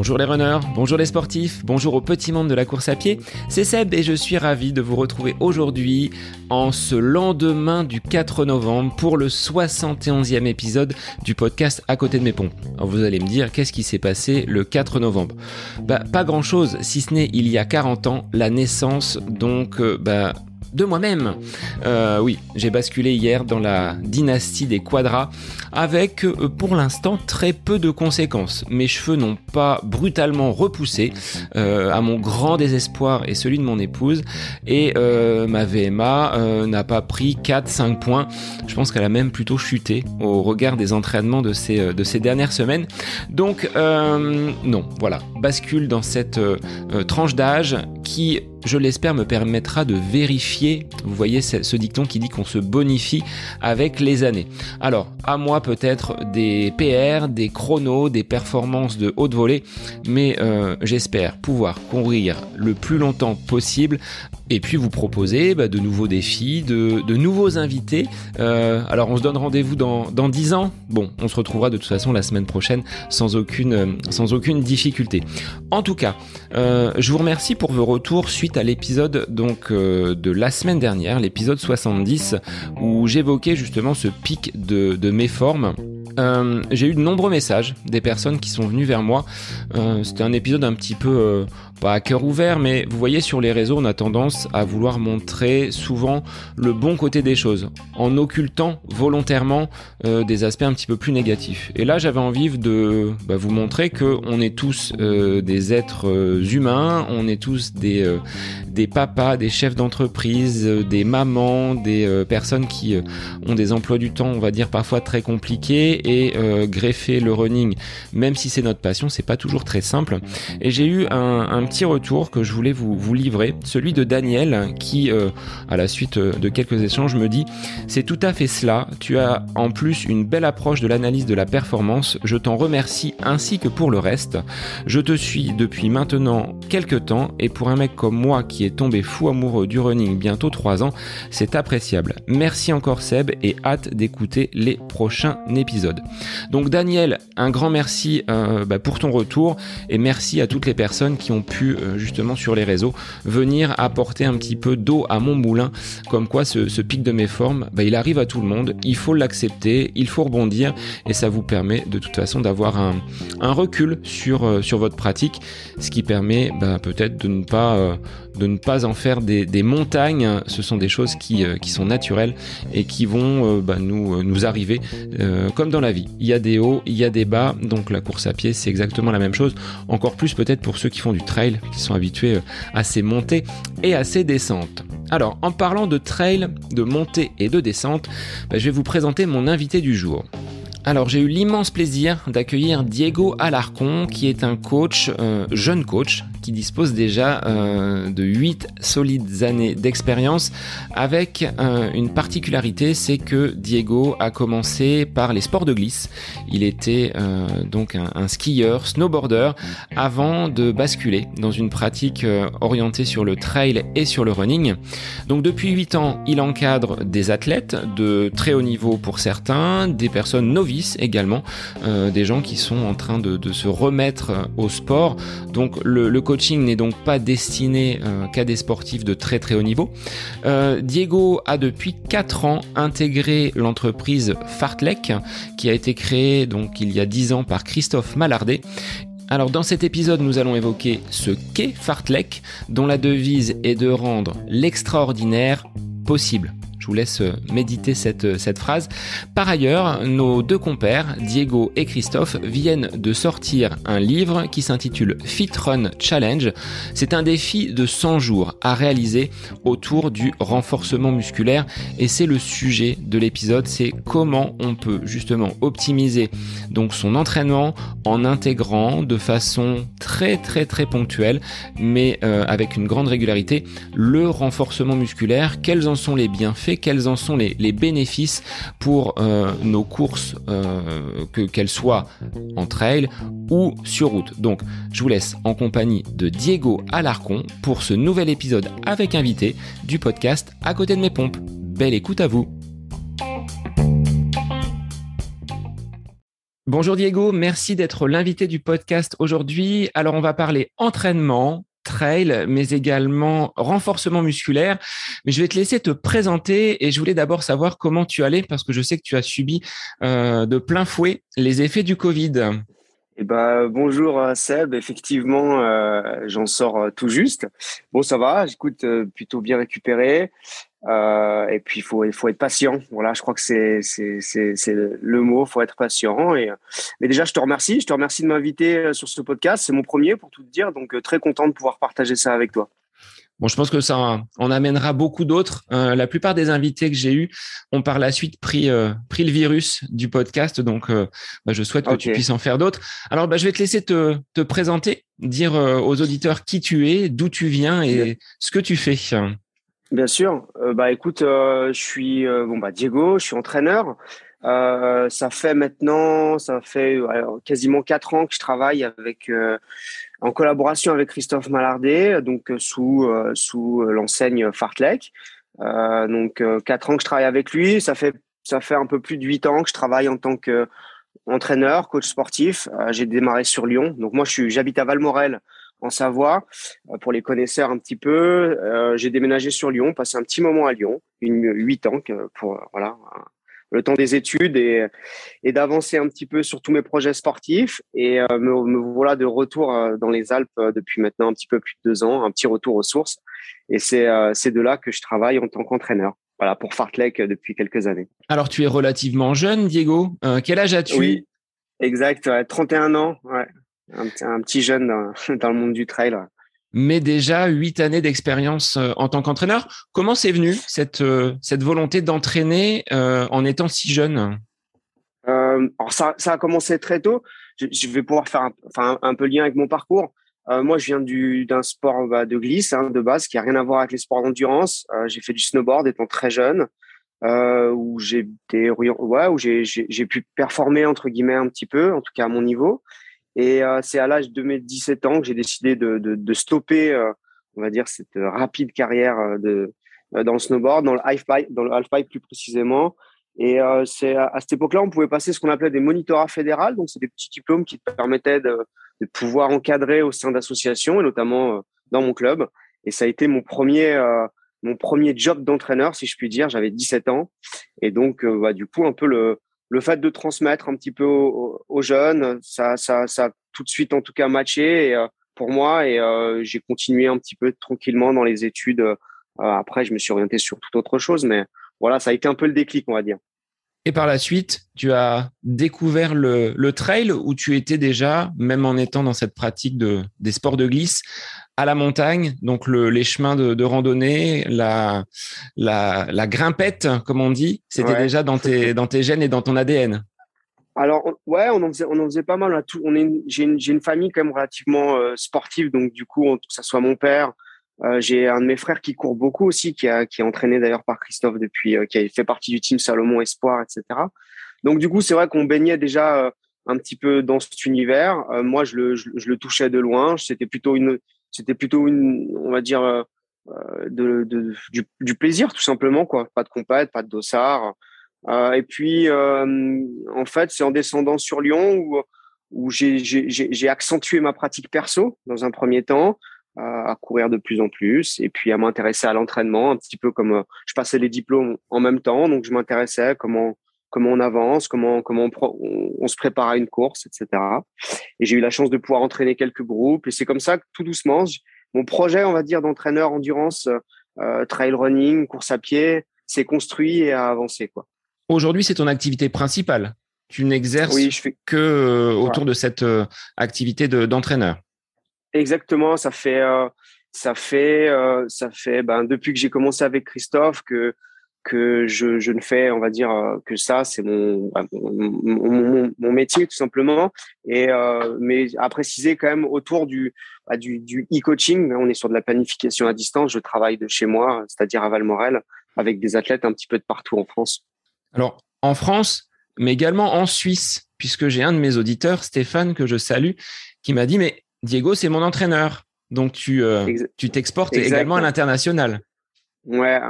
Bonjour les runners, bonjour les sportifs, bonjour aux petits membres de la course à pied, c'est Seb et je suis ravi de vous retrouver aujourd'hui en ce lendemain du 4 novembre pour le 71e épisode du podcast À côté de mes. Alors vous allez me dire qu'est-ce qui s'est passé le 4 novembre? Bah pas grand chose si ce n'est il y a 40 ans la naissance donc euh, bah de moi-même. Euh, oui, j'ai basculé hier dans la dynastie des quadras avec euh, pour l'instant très peu de conséquences. Mes cheveux n'ont pas brutalement repoussé euh, à mon grand désespoir et celui de mon épouse et ma VMA n'a pas pris 4-5 points. Je pense qu'elle a même plutôt chuté au regard des entraînements de ces, de ces dernières semaines. Donc non, voilà, bascule dans cette tranche d'âge qui je l'espère, me permettra de vérifier, vous voyez ce dicton qui dit qu'on se bonifie avec les années. Alors, à moi peut-être des PR, des chronos, des performances de haute volée, mais euh, j'espère pouvoir courir le plus longtemps possible et puis vous proposer bah, de nouveaux défis, de, nouveaux invités. Euh, alors on se donne rendez-vous dans, dans 10 ans. Bon, on se retrouvera de toute façon la semaine prochaine sans aucune, sans aucune difficulté. En tout cas, euh, je vous remercie pour vos retours suite à l'épisode donc euh, de la semaine dernière, l'épisode 70, où j'évoquais justement ce pic de, de mes formes. Euh, j'ai eu de nombreux messages des personnes qui sont venues vers moi. Euh, c'était un épisode un petit peu euh, pas à cœur ouvert, mais vous voyez sur les réseaux, on a tendance à vouloir montrer souvent le bon côté des choses, en occultant volontairement des aspects un petit peu plus négatifs. Et là, j'avais envie de bah, vous montrer que on est tous des êtres humains, on est tous des des papas, des chefs d'entreprise, des mamans, des personnes qui ont des emplois du temps, on va dire parfois très compliqués et euh, greffer le running, même si c'est notre passion, c'est pas toujours très simple. Et j'ai eu un, petit retour que je voulais vous, livrer, celui de Daniel, qui, euh, à la suite euh, de quelques échanges, me dit c'est tout à fait cela. Tu as en plus une belle approche de l'analyse de la performance. Je t'en remercie ainsi que pour le reste. Je te suis depuis maintenant quelques temps et pour un mec comme moi qui est tombé fou amoureux du running bientôt 3 ans, c'est appréciable. Merci encore Seb et hâte d'écouter les prochains épisodes. Donc Daniel, un grand merci euh, bah, pour ton retour et merci à toutes les personnes qui ont pu euh, justement sur les réseaux venir apporter un petit peu d'eau à mon moulin, comme quoi ce, pic de mes formes, bah, il arrive à tout le monde, il faut l'accepter, il faut rebondir. Et ça vous permet de toute façon d'avoir un, recul sur, euh, sur votre pratique, ce qui permet bah, peut-être de ne pas de ne pas en faire des, montagnes. Ce sont des choses qui, qui sont naturelles et qui vont nous, nous arriver comme dans la vie. Il y a des hauts, il y a des bas, donc la course à pied c'est exactement la même chose. Encore plus peut-être pour ceux qui font du trail, qui sont habitués euh, à ces montées et à ces descentes. Alors, en parlant de trail, de montée et de descente, bah, je vais vous présenter mon invité du jour. Alors j'ai eu l'immense plaisir d'accueillir Diego Alarcon qui est un coach, euh, jeune coach, qui dispose déjà euh, de 8 solides années d'expérience avec euh, une particularité, c'est que Diego a commencé par les sports de glisse. Il était donc un, skieur, snowboarder, avant de basculer dans une pratique orientée sur le trail et sur le running. Donc depuis 8 ans, il encadre des athlètes de très haut niveau pour certains, des personnes novices également, euh, des gens qui sont en train de, se remettre euh, au sport. Donc le, coaching n'est donc pas destiné euh, qu'à des sportifs de très très haut niveau. Diego a depuis 4 ans intégré l'entreprise Fartlek qui a été créée donc il y a 10 ans par Christophe Mallardet alors dans cet épisode, nous allons évoquer ce qu'est Fartlek, dont la devise est de rendre l'extraordinaire possible. Je vous laisse euh, méditer cette, euh, cette phrase. Par ailleurs, nos deux compères, Diego et Christophe, viennent de sortir un livre qui s'intitule Fit Run Challenge. C'est un défi de 100 jours à réaliser autour du renforcement musculaire et c'est le sujet de l'épisode, c'est comment on peut justement optimiser donc son entraînement en intégrant de façon très très très ponctuelle mais euh, avec une grande régularité le renforcement musculaire, quels en sont les bienfaits quels en sont les, bénéfices pour euh, nos courses, euh, que qu'elles soient en trail ou sur route. Donc, je vous laisse en compagnie de Diego Alarcon pour ce nouvel épisode avec invité du podcast À côté de mes pompes. Belle écoute à vous. Bonjour Diego, merci d'être l'invité du podcast aujourd'hui. Alors on va parler entraînement, mais également renforcement musculaire. Mais je vais te laisser te présenter et je voulais d'abord savoir comment tu allais parce que je sais que tu as subi euh, de plein fouet les effets du Covid. Eh ben, bonjour euh, Seb, effectivement, euh, j'en sors euh, tout juste. Bon, ça va, j'écoute plutôt bien récupéré. et puis, il faut, faut être patient. Voilà, je crois que c'est le mot, il faut être patient. Et, mais déjà, je te remercie. Je te remercie de m'inviter sur ce podcast. C'est mon premier, pour tout te dire. Donc, très content de pouvoir partager ça avec toi. Bon, je pense que ça en amènera beaucoup d'autres. Euh, la plupart des invités que j'ai eus ont par la suite pris, euh, pris le virus du podcast, donc euh, bah, je souhaite que tu puisses en faire d'autres. Alors, bah, je vais te laisser te, te présenter, dire aux auditeurs qui tu es, d'où tu viens et ce que tu fais. Bien sûr. bah, écoute, je suis bon bah Diego, je suis entraîneur. ça fait maintenant, ça fait quasiment quatre ans que je travaille avec en collaboration avec Christophe Malardet, donc euh, sous euh, sous euh, l'enseigne Fartlek. donc quatre ans que je travaille avec lui, ça fait ça fait un peu plus de huit ans que je travaille en tant que entraîneur, coach sportif. j'ai démarré sur Lyon. Donc moi je suis j'habite à Valmorel en Savoie. pour les connaisseurs un petit peu, j'ai déménagé sur Lyon, passé un petit moment à Lyon, une huit ans pour voilà le temps des études et, et d'avancer un petit peu sur tous mes projets sportifs. Et euh, me, voilà de retour euh, dans les Alpes euh, depuis maintenant un petit peu plus de deux ans, un petit retour aux sources. Et c'est de là que je travaille en tant qu'entraîneur. Voilà, pour Fartlek depuis quelques années. Alors, tu es relativement jeune, Diego. quel âge as-tu? Oui, exact. 31 ans. Ouais. Un, un petit jeune dans, dans, le monde du trail mais déjà huit années d'expérience euh, en tant qu'entraîneur. Comment c'est venu cette, euh, cette volonté d'entraîner euh, en étant si jeune? Alors ça, a commencé très tôt. Je, vais pouvoir faire un, enfin, un peu lien avec mon parcours. moi, je viens du, d'un sport bah, de glisse hein, de base qui a rien à voir avec les sports d'endurance. j'ai fait du snowboard étant très jeune, où j'ai pu performer entre guillemets un petit peu, en tout cas à mon niveau. Et euh, c'est à l'âge de mes 17 ans que j'ai décidé de, de, de stopper, euh, on va dire, cette rapide carrière euh, de, dans le snowboard, dans le halfpipe, dans le plus précisément. Et euh, c'est à, cette époque-là, on pouvait passer ce qu'on appelait des monitorats fédérales. Donc, c'est des petits diplômes qui te permettaient de, de pouvoir encadrer au sein d'associations, et notamment dans mon club. Et ça a été mon premier, euh, mon premier job d'entraîneur, si je puis dire. J'avais 17 ans. Et donc, bah, du coup, un peu le, le fait de transmettre un petit peu aux, jeunes, ça, ça, ça a tout de suite en tout cas matché euh, pour moi et euh, j'ai continué un petit peu tranquillement dans les études. Euh, après, je me suis orienté sur toute autre chose, mais voilà, ça a été un peu le déclic, on va dire. Et par la suite, tu as découvert le, le trail où tu étais déjà, même en étant dans cette pratique de, des sports de glisse, à la montagne, donc le, les chemins de, de randonnée, la, la, la, grimpette, comme on dit, c'était déjà dans tes, dans tes gènes et dans ton ADN. Alors ouais, on en faisait, on en faisait pas mal. On est, j'ai une, une, famille quand même relativement euh, sportive, donc du coup, que ça soit mon père, euh, j'ai un de mes frères qui court beaucoup aussi, qui, a, qui est entraîné d'ailleurs par Christophe depuis, euh, qui a fait partie du team Salomon Espoir, etc. Donc du coup, c'est vrai qu'on baignait déjà euh, un petit peu dans cet univers. moi, je le, je, le touchais de loin. C'était plutôt une, c'était plutôt une, on va dire, de, du, plaisir tout simplement, quoi. Pas de compète, pas de dossard. et puis, en fait, c'est en descendant sur Lyon où où j'ai accentué ma pratique perso dans un premier temps à, courir de plus en plus et puis à m'intéresser à l'entraînement un petit peu comme euh, je passais les diplômes en même temps donc je m'intéressais comment comment on avance comment comment on, on, se prépare à une course etc et j'ai eu la chance de pouvoir entraîner quelques groupes et c'est comme ça que tout doucement mon projet on va dire d'entraîneur endurance euh, trail running course à pied s'est construit et a avancé quoi. Aujourd'hui c'est ton activité principale. Tu n'exerces oui, fais... que euh, autour de cette euh, activité d'entraîneur Exactement, ça fait euh, ça fait euh, ça fait ben depuis que j'ai commencé avec Christophe que que je, je ne fais on va dire euh, que ça c'est mon, ben, mon, mon, métier tout simplement et mais à préciser quand même autour du bah, du, du e-coaching on est sur de la planification à distance je travaille de chez moi c'est-à-dire à Valmorel avec des athlètes un petit peu de partout en France. Alors en France mais également en Suisse puisque j'ai un de mes auditeurs Stéphane que je salue qui m'a dit mais Diego, c'est mon entraîneur. Donc, tu euh, tu t'exportes également à l'international. Ouais,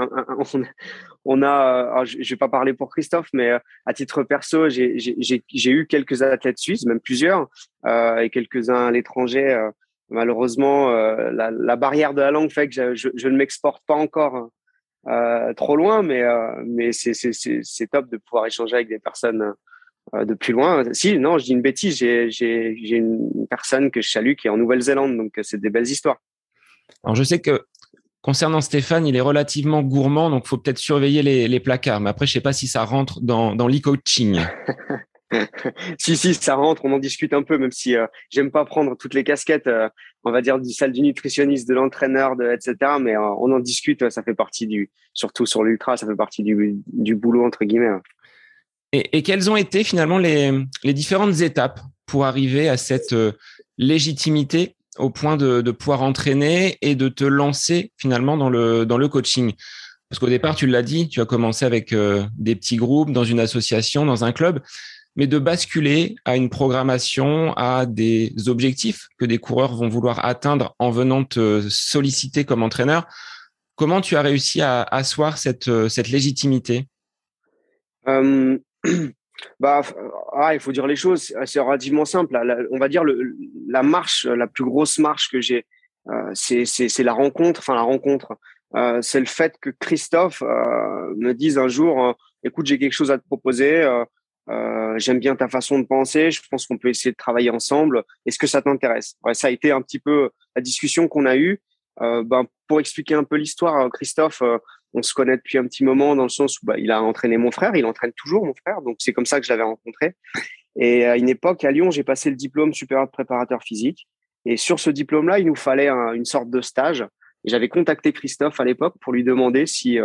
on a, je, vais pas parler pour Christophe, mais à titre perso, j'ai eu quelques athlètes suisses, même plusieurs, et quelques-uns à l'étranger. malheureusement, la, la, barrière de la langue fait que je, je ne m'exporte pas encore euh, trop loin, mais, euh, mais c'est top de pouvoir échanger avec des personnes euh, de plus loin. Si, non, je dis une bêtise, j'ai une personne que je salue qui est en Nouvelle-Zélande, donc c'est des belles histoires. Alors je sais que concernant Stéphane, il est relativement gourmand, donc il faut peut-être surveiller les, les, placards. Mais après, je sais pas si ça rentre dans, dans l'e-coaching. si, si, ça rentre, on en discute un peu, même si euh, j'aime pas prendre toutes les casquettes, euh, on va dire, du salle du nutritionniste, de l'entraîneur, de, etc. Mais euh, on en discute, ça fait partie du, surtout sur l'ultra, ça fait partie du, du boulot, entre guillemets. Et, et, quelles ont été finalement les, les différentes étapes pour arriver à cette légitimité au point de, de pouvoir entraîner et de te lancer finalement dans le, dans le coaching? Parce qu'au départ, tu l'as dit, tu as commencé avec des petits groupes, dans une association, dans un club mais de basculer à une programmation, à des objectifs que des coureurs vont vouloir atteindre en venant te solliciter comme entraîneur. Comment tu as réussi à asseoir cette, cette légitimité? Euh, bah, ah, Il faut dire les choses, c'est relativement simple. on va dire la marche, la plus grosse marche que j'ai, euh, c'est la rencontre, enfin la rencontre. Euh, c'est le fait que Christophe euh, me dise un jour, écoute, j'ai quelque chose à te proposer j'aime bien ta façon de penser. Je pense qu'on peut essayer de travailler ensemble. Est-ce que ça t'intéresse? Ça a été un petit peu la discussion qu'on a eue. Ben, pour expliquer un peu l'histoire, Christophe, on se connaît depuis un petit moment dans le sens où bah, il a entraîné mon frère, il entraîne toujours mon frère, donc c'est comme ça que je l'avais rencontré. Et à une époque, à Lyon, j'ai passé le diplôme supérieur de préparateur physique. Et sur ce diplôme-là, il nous fallait une sorte de stage. J'avais contacté Christophe à l'époque pour lui demander si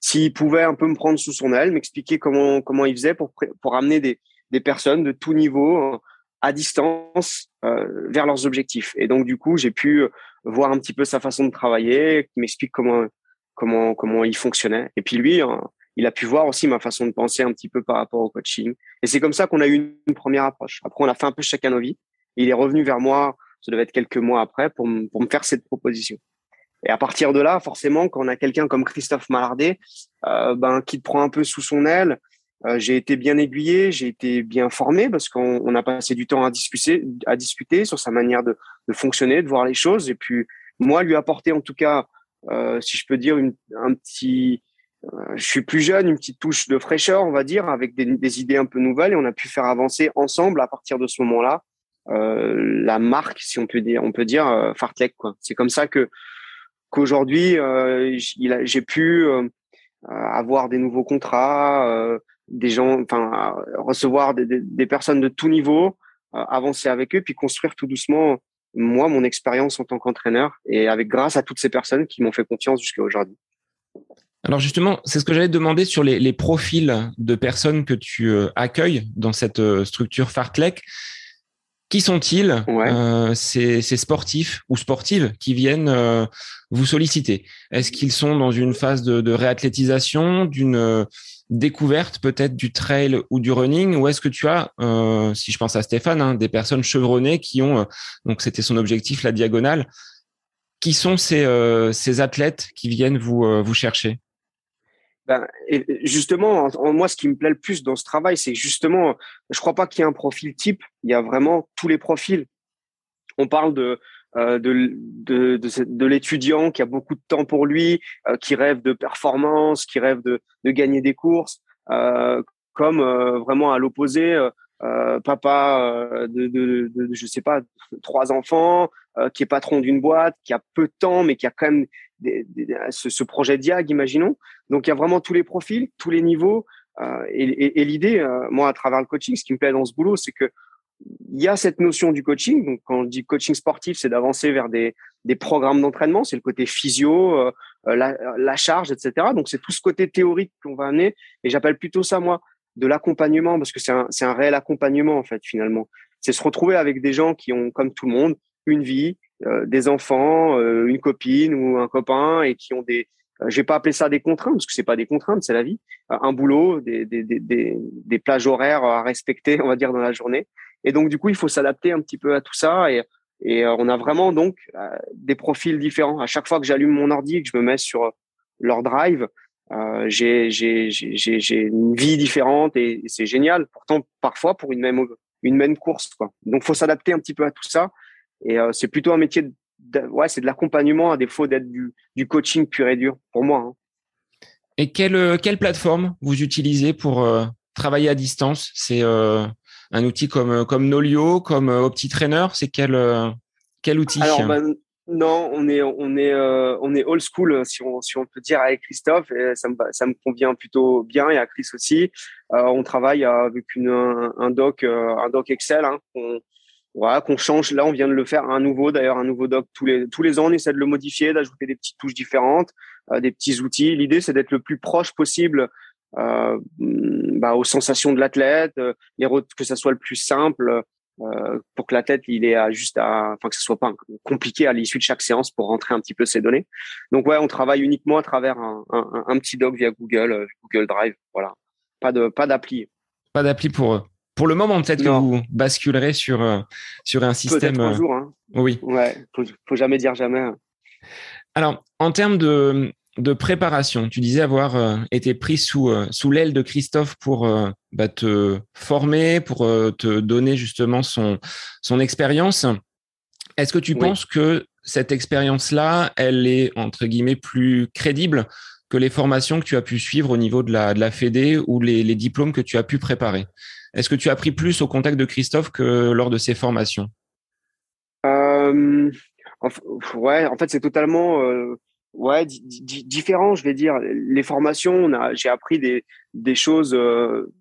s'il pouvait un peu me prendre sous son aile, m'expliquer comment comment il faisait pour pour amener des des personnes de tout niveau euh, à distance euh, vers leurs objectifs. Et donc du coup, j'ai pu euh, voir un petit peu sa façon de travailler, m'explique comment comment comment il fonctionnait. Et puis lui, hein, il a pu voir aussi ma façon de penser un petit peu par rapport au coaching. Et c'est comme ça qu'on a eu une première approche. Après, on a fait un peu chacun nos vies. il est revenu vers moi, ça devait être quelques mois après, pour, pour me faire cette proposition. Et à partir de là, forcément, quand on a quelqu'un comme Christophe Malardet, euh, ben, qui te prend un peu sous son aile, euh, j'ai été bien aiguillé, j'ai été bien formé parce qu'on a passé du temps à discuter, à discuter sur sa manière de, de, fonctionner, de voir les choses. Et puis, moi, lui apporter en tout cas, si je peux dire, une, un petit, euh, je suis plus jeune, une petite touche de fraîcheur, on va dire, avec des, des, idées un peu nouvelles. Et on a pu faire avancer ensemble à partir de ce moment-là euh, la marque, si on peut dire, on peut dire euh, Fartlek. Quoi. C'est comme ça que qu'aujourd'hui, euh, j'ai pu euh, avoir des nouveaux contrats, euh, des gens, enfin, recevoir des, des, personnes de tout niveau, avancer avec eux, puis construire tout doucement moi mon expérience en tant qu'entraîneur et avec grâce à toutes ces personnes qui m'ont fait confiance jusqu'à aujourd'hui. Alors justement, c'est ce que j'allais demander sur les, les, profils de personnes que tu accueilles dans cette structure Fartlek. Qui sont-ils euh, ces, ces, sportifs ou sportives qui viennent euh, vous solliciter? Est-ce qu'ils sont dans une phase de, de réathlétisation, d'une euh, découverte peut-être du trail ou du running Ou est-ce que tu as, euh, si je pense à Stéphane, hein, des personnes chevronnées qui ont, euh, donc c'était son objectif, la diagonale, qui sont ces, ces athlètes qui viennent vous, vous chercher? Ben, justement, moi, ce qui me plaît le plus dans ce travail, c'est justement, je crois pas qu'il y ait un profil type. Il y a vraiment tous les profils. On parle de euh, de, de, de, de l'étudiant qui a beaucoup de temps pour lui, euh, qui rêve de performance, qui rêve de, de gagner des courses, euh, comme euh, vraiment à l'opposé, euh, papa de, de, de, je sais pas, trois enfants, qui est patron d'une boîte, qui a peu de temps, mais qui a quand même ce, ce, projet Diag, imaginons. Donc il y a vraiment tous les profils, tous les niveaux. Euh, et, et, l'idée, euh, moi, à travers le coaching, ce qui me plaît dans ce boulot, c'est que il y a cette notion du coaching. Donc, quand on dit coaching sportif, c'est d'avancer vers des, des programmes d'entraînement. C'est le côté physio, euh, la, la, charge, etc. Donc, c'est tout ce côté théorique qu'on va amener. Et j'appelle plutôt ça, moi, de l'accompagnement, parce que c'est un, un réel accompagnement, en fait, finalement. C'est se retrouver avec des gens qui ont, comme tout le monde, une vie, euh, des enfants, euh, une copine ou un copain et qui ont des, euh, je vais pas appeler ça des contraintes parce que c'est pas des contraintes, c'est la vie, un boulot, des, des, des, des, plages horaires à respecter, on va dire dans la journée. Et donc du coup, il faut s'adapter un petit peu à tout ça et et on a vraiment donc des profils différents. À chaque fois que j'allume mon ordi que je me mets sur leur drive, j'ai une vie différente et, c'est génial. Pourtant, parfois pour une même course, quoi. Donc, faut s'adapter un petit peu à tout ça. Et c'est plutôt un métier, de, ouais, c'est de l'accompagnement à défaut d'être du, coaching pur et dur pour moi. Hein. Et quelle quelle plateforme vous utilisez pour travailler à distance? C'est un outil comme comme Nolio, comme OptiTrainer C'est quel quel outil? Ben, non, on est on est euh, on est old school si on si on peut dire avec Christophe et ça me ça me convient plutôt bien et à Chris aussi. Euh, on travaille avec une un, doc euh, un doc Excel hein, qu'on qu'on change. Là, on vient de le faire un nouveau d'ailleurs un nouveau doc tous les tous les ans. On essaie de le modifier, d'ajouter des petites touches différentes, des petits outils. L'idée c'est d'être le plus proche possible euh, bah, aux sensations de l'athlète, les que ça soit le plus simple. Euh, pour que la tête il est à juste à, enfin que ce soit pas compliqué à l'issue de chaque séance pour rentrer un petit peu ses données. Donc ouais, on travaille uniquement à travers un, un, un petit doc via Google, euh, Google Drive, voilà. Pas de pas d'appli. Pas d'appli pour pour le moment peut-être que vous basculerez sur euh, sur un système. Peut-être un jour. Hein. Oui. Ouais, faut, faut jamais dire jamais. Hein. Alors en termes de de préparation. Tu disais avoir euh, été pris sous, euh, sous l'aile de Christophe pour euh, bah, te former, pour te donner justement son, son expérience. Est-ce que tu penses que cette expérience-là, elle est entre guillemets plus crédible que les formations que tu as pu suivre au niveau de la, de la Fédé ou les, les diplômes que tu as pu préparer? Est-ce que tu as appris plus au contact de Christophe que lors de ces formations? Ouais, en fait, c'est totalement ouais différent je vais dire. Les formations j'ai appris des des choses euh,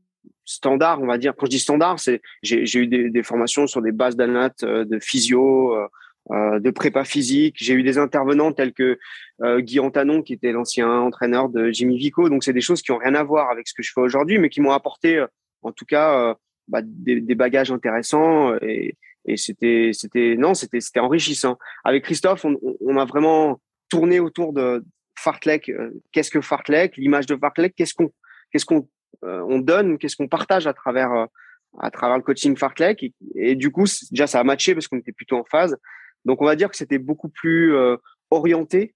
standards on va dire. Quand je dis standard c'est j'ai eu des, des formations sur des bases d'anat euh, de physio euh, euh, de prépa physique. J'ai eu des intervenants tels que euh, Guy Antanon qui était l'ancien entraîneur de Jimmy Vico. Donc c'est des choses qui ont rien à voir avec ce que je fais aujourd'hui mais qui m'ont apporté en tout cas bah, des, des, bagages intéressants et et c'était c'était non c'était c'était enrichissant. Avec Christophe on, on a vraiment tourner autour de Fartlek. Euh, qu'est-ce que Fartlek L'image de Fartlek, qu'est-ce qu'on qu'est-ce qu'on euh, on donne, qu'est-ce qu'on partage à travers euh, à travers le coaching Fartlek et, du coup déjà ça a matché parce qu'on était plutôt en phase. Donc on va dire que c'était beaucoup plus orienté.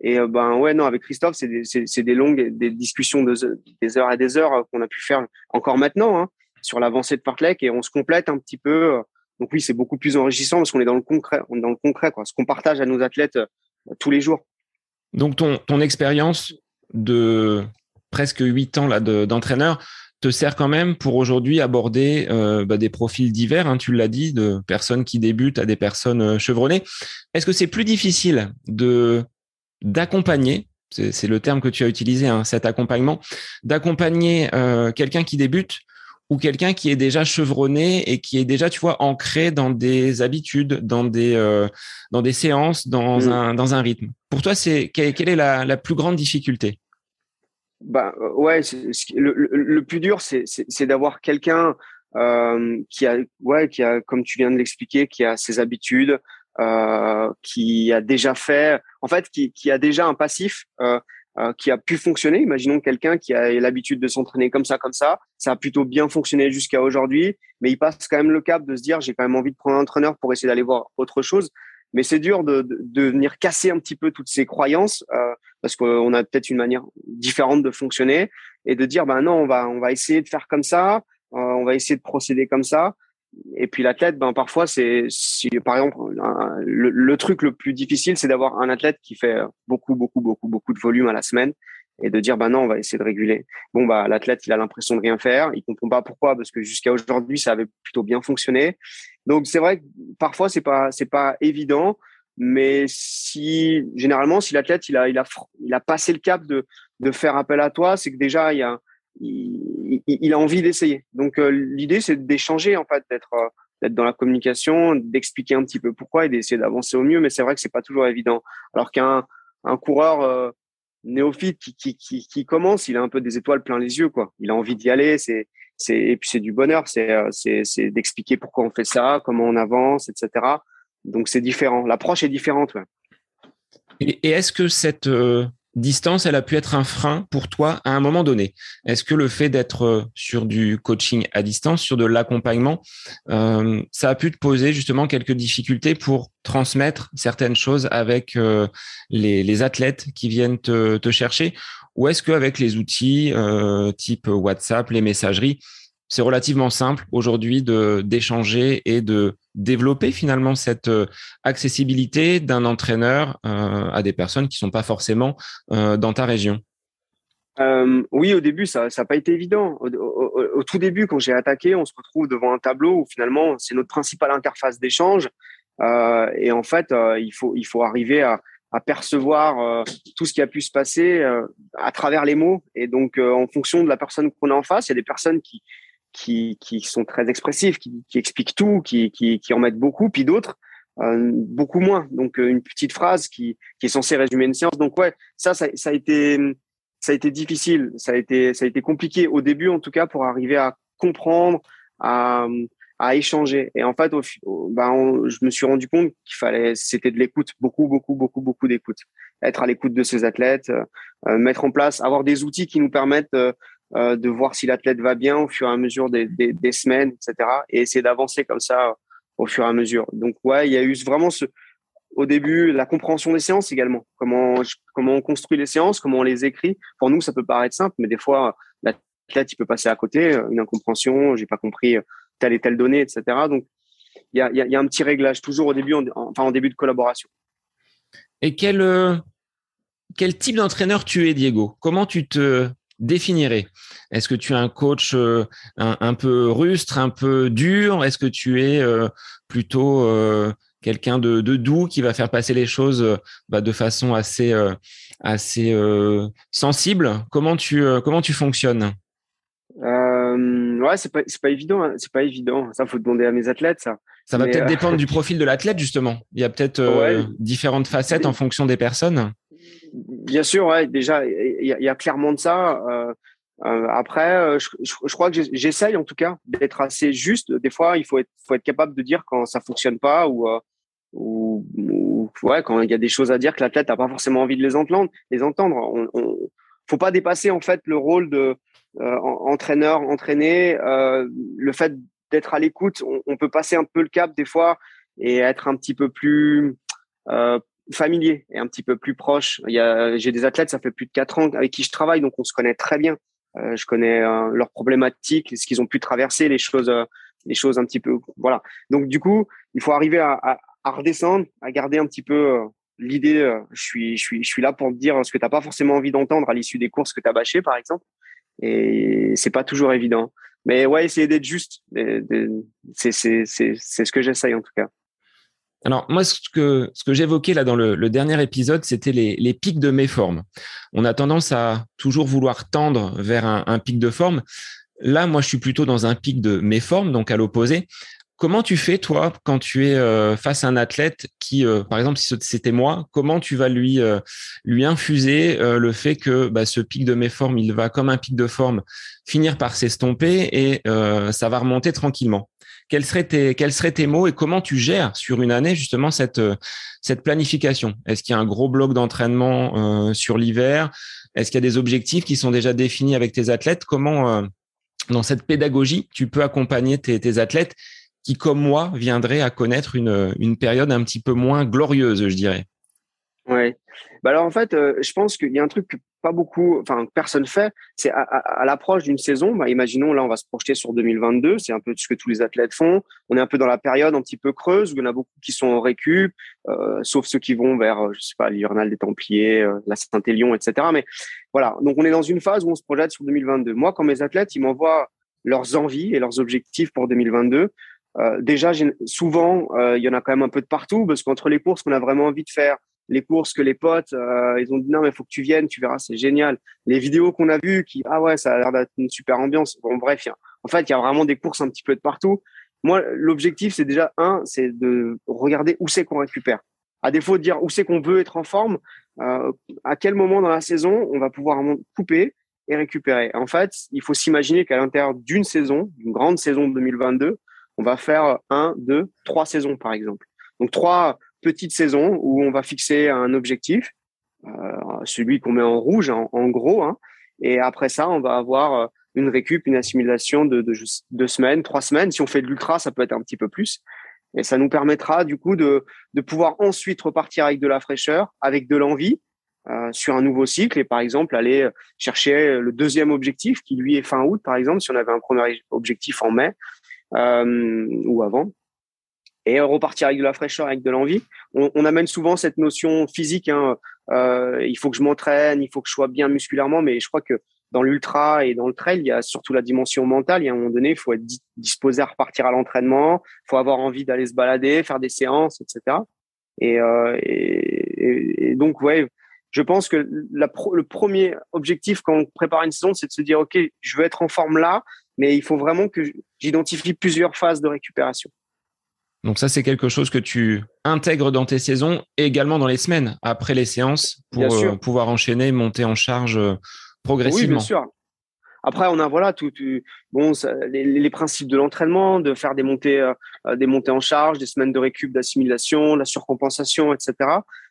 et ben ouais non avec Christophe c'est des, des longues des discussions de des heures et des heures qu'on a pu faire encore maintenant hein, sur l'avancée de Fartlek et on se complète un petit peu. Donc oui, c'est beaucoup plus enrichissant parce qu'on est dans le concret, dans le concret quoi. Ce qu'on partage à nos athlètes tous les jours. Donc ton, ton expérience de presque huit ans là d'entraîneur te sert quand même pour aujourd'hui aborder euh, bah, des profils divers, hein, tu l'as dit, de personnes qui débutent à des personnes euh, chevronnées. Est-ce que c'est plus difficile de d'accompagner, c'est le terme que tu as utilisé, hein, cet accompagnement, d'accompagner euh, quelqu'un qui débute ou quelqu'un qui est déjà chevronné et qui est déjà, tu vois, ancré dans des habitudes, dans des, euh, dans des séances, dans, mm. un, dans un rythme. Pour toi, c'est quelle, est la, la, plus grande difficulté? Bah, Ouais, le, le, plus dur, c'est d'avoir quelqu'un euh, qui, a, ouais, qui a, comme tu viens de l'expliquer, qui a ses habitudes, euh, qui a déjà fait, en fait, qui, qui a déjà un passif. Euh, euh, qui a pu fonctionner. Imaginons quelqu'un qui a l'habitude de s'entraîner comme ça, comme ça. Ça a plutôt bien fonctionné jusqu'à aujourd'hui, mais il passe quand même le cap de se dire j'ai quand même envie de prendre un entraîneur pour essayer d'aller voir autre chose. Mais c'est dur de, de, de, venir casser un petit peu toutes ces croyances euh, parce qu'on a peut-être une manière différente de fonctionner et de dire ben non on va on va essayer de faire comme ça, euh, on va essayer de procéder comme ça et puis l'athlète, ben parfois c'est, si, par exemple, le, truc le plus difficile, c'est d'avoir un athlète qui fait beaucoup, beaucoup, beaucoup, beaucoup de volume à la semaine et de dire, ben non, on va essayer de réguler. Bon, bah l'athlète, il a l'impression de rien faire, il comprend pas pourquoi, parce que jusqu'à aujourd'hui, ça avait plutôt bien fonctionné. Donc c'est vrai que parfois c'est pas, c'est pas évident, mais si généralement, si l'athlète, il a, il a, il a passé le cap de, de faire appel à toi, c'est que déjà il y a il, a envie d'essayer. Donc euh, l'idée c'est d'échanger en fait, d'être euh, d'être dans la communication, d'expliquer un petit peu pourquoi et d'essayer d'avancer au mieux. Mais c'est vrai que c'est pas toujours évident. Alors qu'un un coureur euh, néophyte qui, qui, commence, il a un peu des étoiles plein les yeux quoi. Il a envie d'y aller. C'est et puis c'est du bonheur. C'est c'est d'expliquer pourquoi on fait ça, comment on avance, etc. Donc c'est différent. L'approche est différente. Et est-ce que cette distance, elle a pu être un frein pour toi à un moment donné. Est-ce que le fait d'être sur du coaching à distance, sur de l'accompagnement, ça a pu te poser justement quelques difficultés pour transmettre certaines choses avec les, athlètes qui viennent te, chercher? Ou est-ce qu'avec les outils type WhatsApp, les messageries, c'est relativement simple aujourd'hui de d'échanger et de développer finalement cette euh, accessibilité d'un entraîneur euh, à des personnes qui sont pas forcément euh, dans ta région. oui, au début, ça n'a pas été évident. Au, tout début, quand j'ai attaqué, on se retrouve devant un tableau où finalement, c'est notre principale interface d'échange. et en fait, il, faut, il faut arriver à, à percevoir tout ce qui a pu se passer à travers les mots. Et donc, en fonction de la personne qu'on a en face, il y a des personnes qui, qui, qui sont très expressifs, qui, qui expliquent tout, qui, qui, qui en mettent beaucoup, puis d'autres euh, beaucoup moins. Donc euh, une petite phrase qui, qui est censée résumer une séance. Donc ouais, ça, ça, ça a été ça a été difficile, ça a été ça a été compliqué au début en tout cas pour arriver à comprendre, à, à échanger. Et en fait, au, ben, je me suis rendu compte qu'il fallait, c'était de l'écoute, beaucoup, beaucoup, beaucoup, beaucoup d'écoute. Être à l'écoute de ces athlètes, euh, mettre en place, avoir des outils qui nous permettent euh, de voir si l'athlète va bien au fur et à mesure des, des, semaines, etc. Et essayer d'avancer comme ça au fur et à mesure. Donc ouais, il y a eu vraiment ce, au début la compréhension des séances également. Comment comment on construit les séances, comment on les écrit. Pour nous, ça peut paraître simple, mais des fois l'athlète il peut passer à côté, une incompréhension, j'ai pas compris telle et telle donnée, etc. Donc il y a, y a, un petit réglage toujours au début, enfin en début de collaboration. Et quel euh, quel type d'entraîneur tu es, Diego? Comment tu te définirais Est-ce que tu es un coach euh, un, peu rustre, un peu dur? Est-ce que tu es euh, plutôt euh, quelqu'un de, doux qui va faire passer les choses bah, de façon assez, assez sensible? Comment tu, comment tu fonctionnes? Ouais, c'est pas, pas évident. Hein. C'est pas évident. Ça, faut demander à mes athlètes, ça. Ça va peut-être dépendre du profil de l'athlète, justement. Il y a peut-être différentes facettes en fonction des personnes. Bien sûr, ouais, déjà, il y, a clairement de ça. Euh, euh, après, euh, je, crois que j'essaye en tout cas d'être assez juste. Des fois, il faut être, faut être capable de dire quand ça fonctionne pas ou, ou, ou ouais, quand il y a des choses à dire que l'athlète n'a pas forcément envie de les entendre. Les entendre. On, faut pas dépasser en fait le rôle de entraîneur, entraîné. le fait d'être à l'écoute, on, peut passer un peu le cap des fois et être un petit peu plus euh, familier et un petit peu plus proche. Il y a, j'ai des athlètes, ça fait plus de quatre ans avec qui je travaille, donc on se connaît très bien. Euh, je connais euh, leurs problématiques, ce qu'ils ont pu traverser, les choses, euh, les choses un petit peu, voilà. Donc du coup, il faut arriver à, à, redescendre, à garder un petit peu l'idée. je suis, je suis, je suis là pour te dire ce que t'as pas forcément envie d'entendre à l'issue des courses que t'as bâché, par exemple. Et c'est pas toujours évident. Mais ouais, essayer d'être juste, c'est, c'est, c'est, c'est ce que j'essaye en tout cas. Alors moi, ce que, ce que j'évoquais là dans le, dernier épisode, c'était les, pics de méforme. On a tendance à toujours vouloir tendre vers un, pic de forme. Là, moi, je suis plutôt dans un pic de méforme, donc à l'opposé. Comment tu fais, toi, quand tu es euh, face à un athlète qui, euh, par exemple, si c'était moi, comment tu vas lui, euh, lui infuser le fait que bah, ce pic de méforme, il va comme un pic de forme finir par s'estomper et ça va remonter tranquillement? Quels seraient tes, quels seraient tes mots et comment tu gères sur une année justement cette, euh, cette planification? Est-ce qu'il y a un gros bloc d'entraînement euh, sur l'hiver? Est-ce qu'il y a des objectifs qui sont déjà définis avec tes athlètes? Comment, euh, dans cette pédagogie, tu peux accompagner tes, tes athlètes qui, comme moi, viendraient à connaître une, une période un petit peu moins glorieuse, je dirais? Ouais. Bah alors en fait, je pense qu'il y a un truc pas beaucoup, enfin personne fait, c'est à, l'approche d'une saison. Bah, imaginons là, on va se projeter sur 2022. C'est un peu ce que tous les athlètes font. On est un peu dans la période un petit peu creuse où il y en a beaucoup qui sont en récup, euh, sauf ceux qui vont vers, je sais pas, l'hivernal des Templiers, euh, la Saint-Élion, etc. Mais voilà, donc on est dans une phase où on se projette sur 2022. Moi, quand mes athlètes, ils m'envoient leurs envies et leurs objectifs pour 2022. Euh, déjà, souvent, il y en a quand même un peu de partout parce qu'entre les courses qu'on a vraiment envie de faire, les courses que les potes, euh, ils ont dit non mais faut que tu viennes, tu verras, c'est génial. Les vidéos qu'on a vues, qui ah ouais, ça a l'air d'être une super ambiance. Bon bref, en fait il y a vraiment des courses un petit peu de partout. Moi l'objectif c'est déjà un, c'est de regarder où c'est qu'on récupère. À défaut de dire où c'est qu'on veut être en forme, euh, à quel moment dans la saison on va pouvoir couper et récupérer. En fait, il faut s'imaginer qu'à l'intérieur d'une saison, d'une grande saison de 2022, on va faire un, deux, trois saisons par exemple. Donc trois petite saison où on va fixer un objectif celui qu'on met en rouge, en, gros. Hein. Et après ça, on va avoir une récup, une assimilation de, de deux semaines, trois semaines. Si on fait de l'ultra, ça peut être un petit peu plus. Et ça nous permettra du coup de, pouvoir ensuite repartir avec de la fraîcheur, avec de l'envie, euh, sur un nouveau cycle et par exemple aller chercher le deuxième objectif qui lui est fin août par exemple si on avait un premier objectif en mai euh, ou avant et repartir avec de la fraîcheur avec de l'envie on, on, amène souvent cette notion physique hein, euh, il faut que je m'entraîne il faut que je sois bien musculairement mais je crois que dans l'ultra et dans le trail, il y a surtout la dimension mentale. Il y a un moment donné, il faut être disposé à repartir à l'entraînement, il faut avoir envie d'aller se balader, faire des séances, etc. Et, euh, et, donc, ouais, je pense que le premier objectif quand on prépare une saison, c'est de se dire, OK, je veux être en forme là, mais il faut vraiment que j'identifie plusieurs phases de récupération. Donc ça, c'est quelque chose que tu intègres dans tes saisons et également dans les semaines après les séances pour euh, pouvoir enchaîner, monter en charge euh, progressivement. Oui, bien sûr. Après, on a voilà tout, bon les, principes de l'entraînement, de faire des montées, euh, des montées en charge, des semaines de récup, d'assimilation, la surcompensation, etc.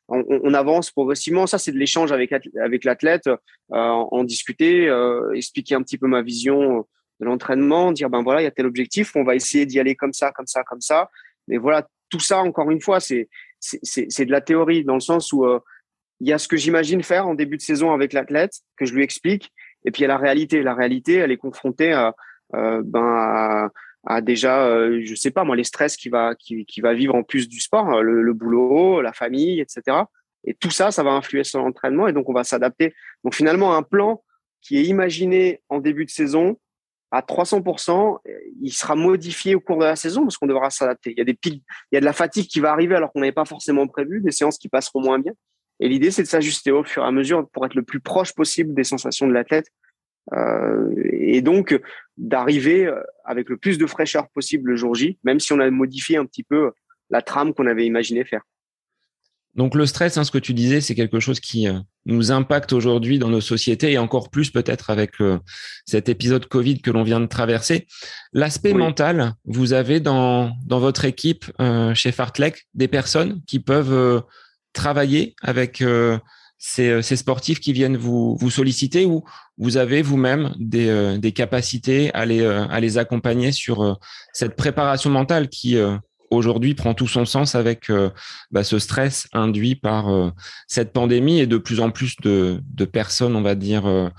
On, on, avance progressivement. Ça, c'est de l'échange avec avec l'athlète, euh, en discuter, euh, expliquer un petit peu ma vision de l'entraînement, dire ben voilà, il y a tel objectif, on va essayer d'y aller comme ça, comme ça, comme ça. Mais voilà, tout ça, encore une fois, c'est de la théorie dans le sens où il y a ce que j'imagine faire en début de saison avec l'athlète, que je lui explique, et puis il y a la réalité. La réalité, elle est confrontée à, euh, ben, à, déjà, euh, je sais pas moi, les stress qu'il va, qui, qui va vivre en plus du sport, le, le, boulot, la famille, etc. Et tout ça, ça va influer sur l'entraînement, et donc on va s'adapter. Donc finalement, un plan qui est imaginé en début de saison à 300%, il sera modifié au cours de la saison parce qu'on devra s'adapter. Il y a des pics, il y a de la fatigue qui va arriver alors qu'on n'avait pas forcément prévu, des séances qui passeront moins bien. Et l'idée, c'est de s'ajuster au fur et à mesure pour être le plus proche possible des sensations de l'athlète. Euh, et donc, d'arriver euh, avec le plus de fraîcheur possible le jour J, même si on a modifié un petit peu la trame qu'on avait imaginé faire. Donc le stress, hein, ce que tu disais, c'est quelque chose qui euh, nous impacte aujourd'hui dans nos sociétés et encore plus peut-être avec euh, cet épisode Covid que l'on vient de traverser. L'aspect mental, vous avez dans, dans votre équipe euh, chez Fartlek des personnes qui peuvent travailler avec ces, ces, sportifs qui viennent vous, vous solliciter ou vous avez vous-même des, des, capacités à les, à les accompagner sur cette préparation mentale qui aujourd'hui prend tout son sens avec bah, ce stress induit par cette pandémie et de plus en plus de, de personnes, on va dire,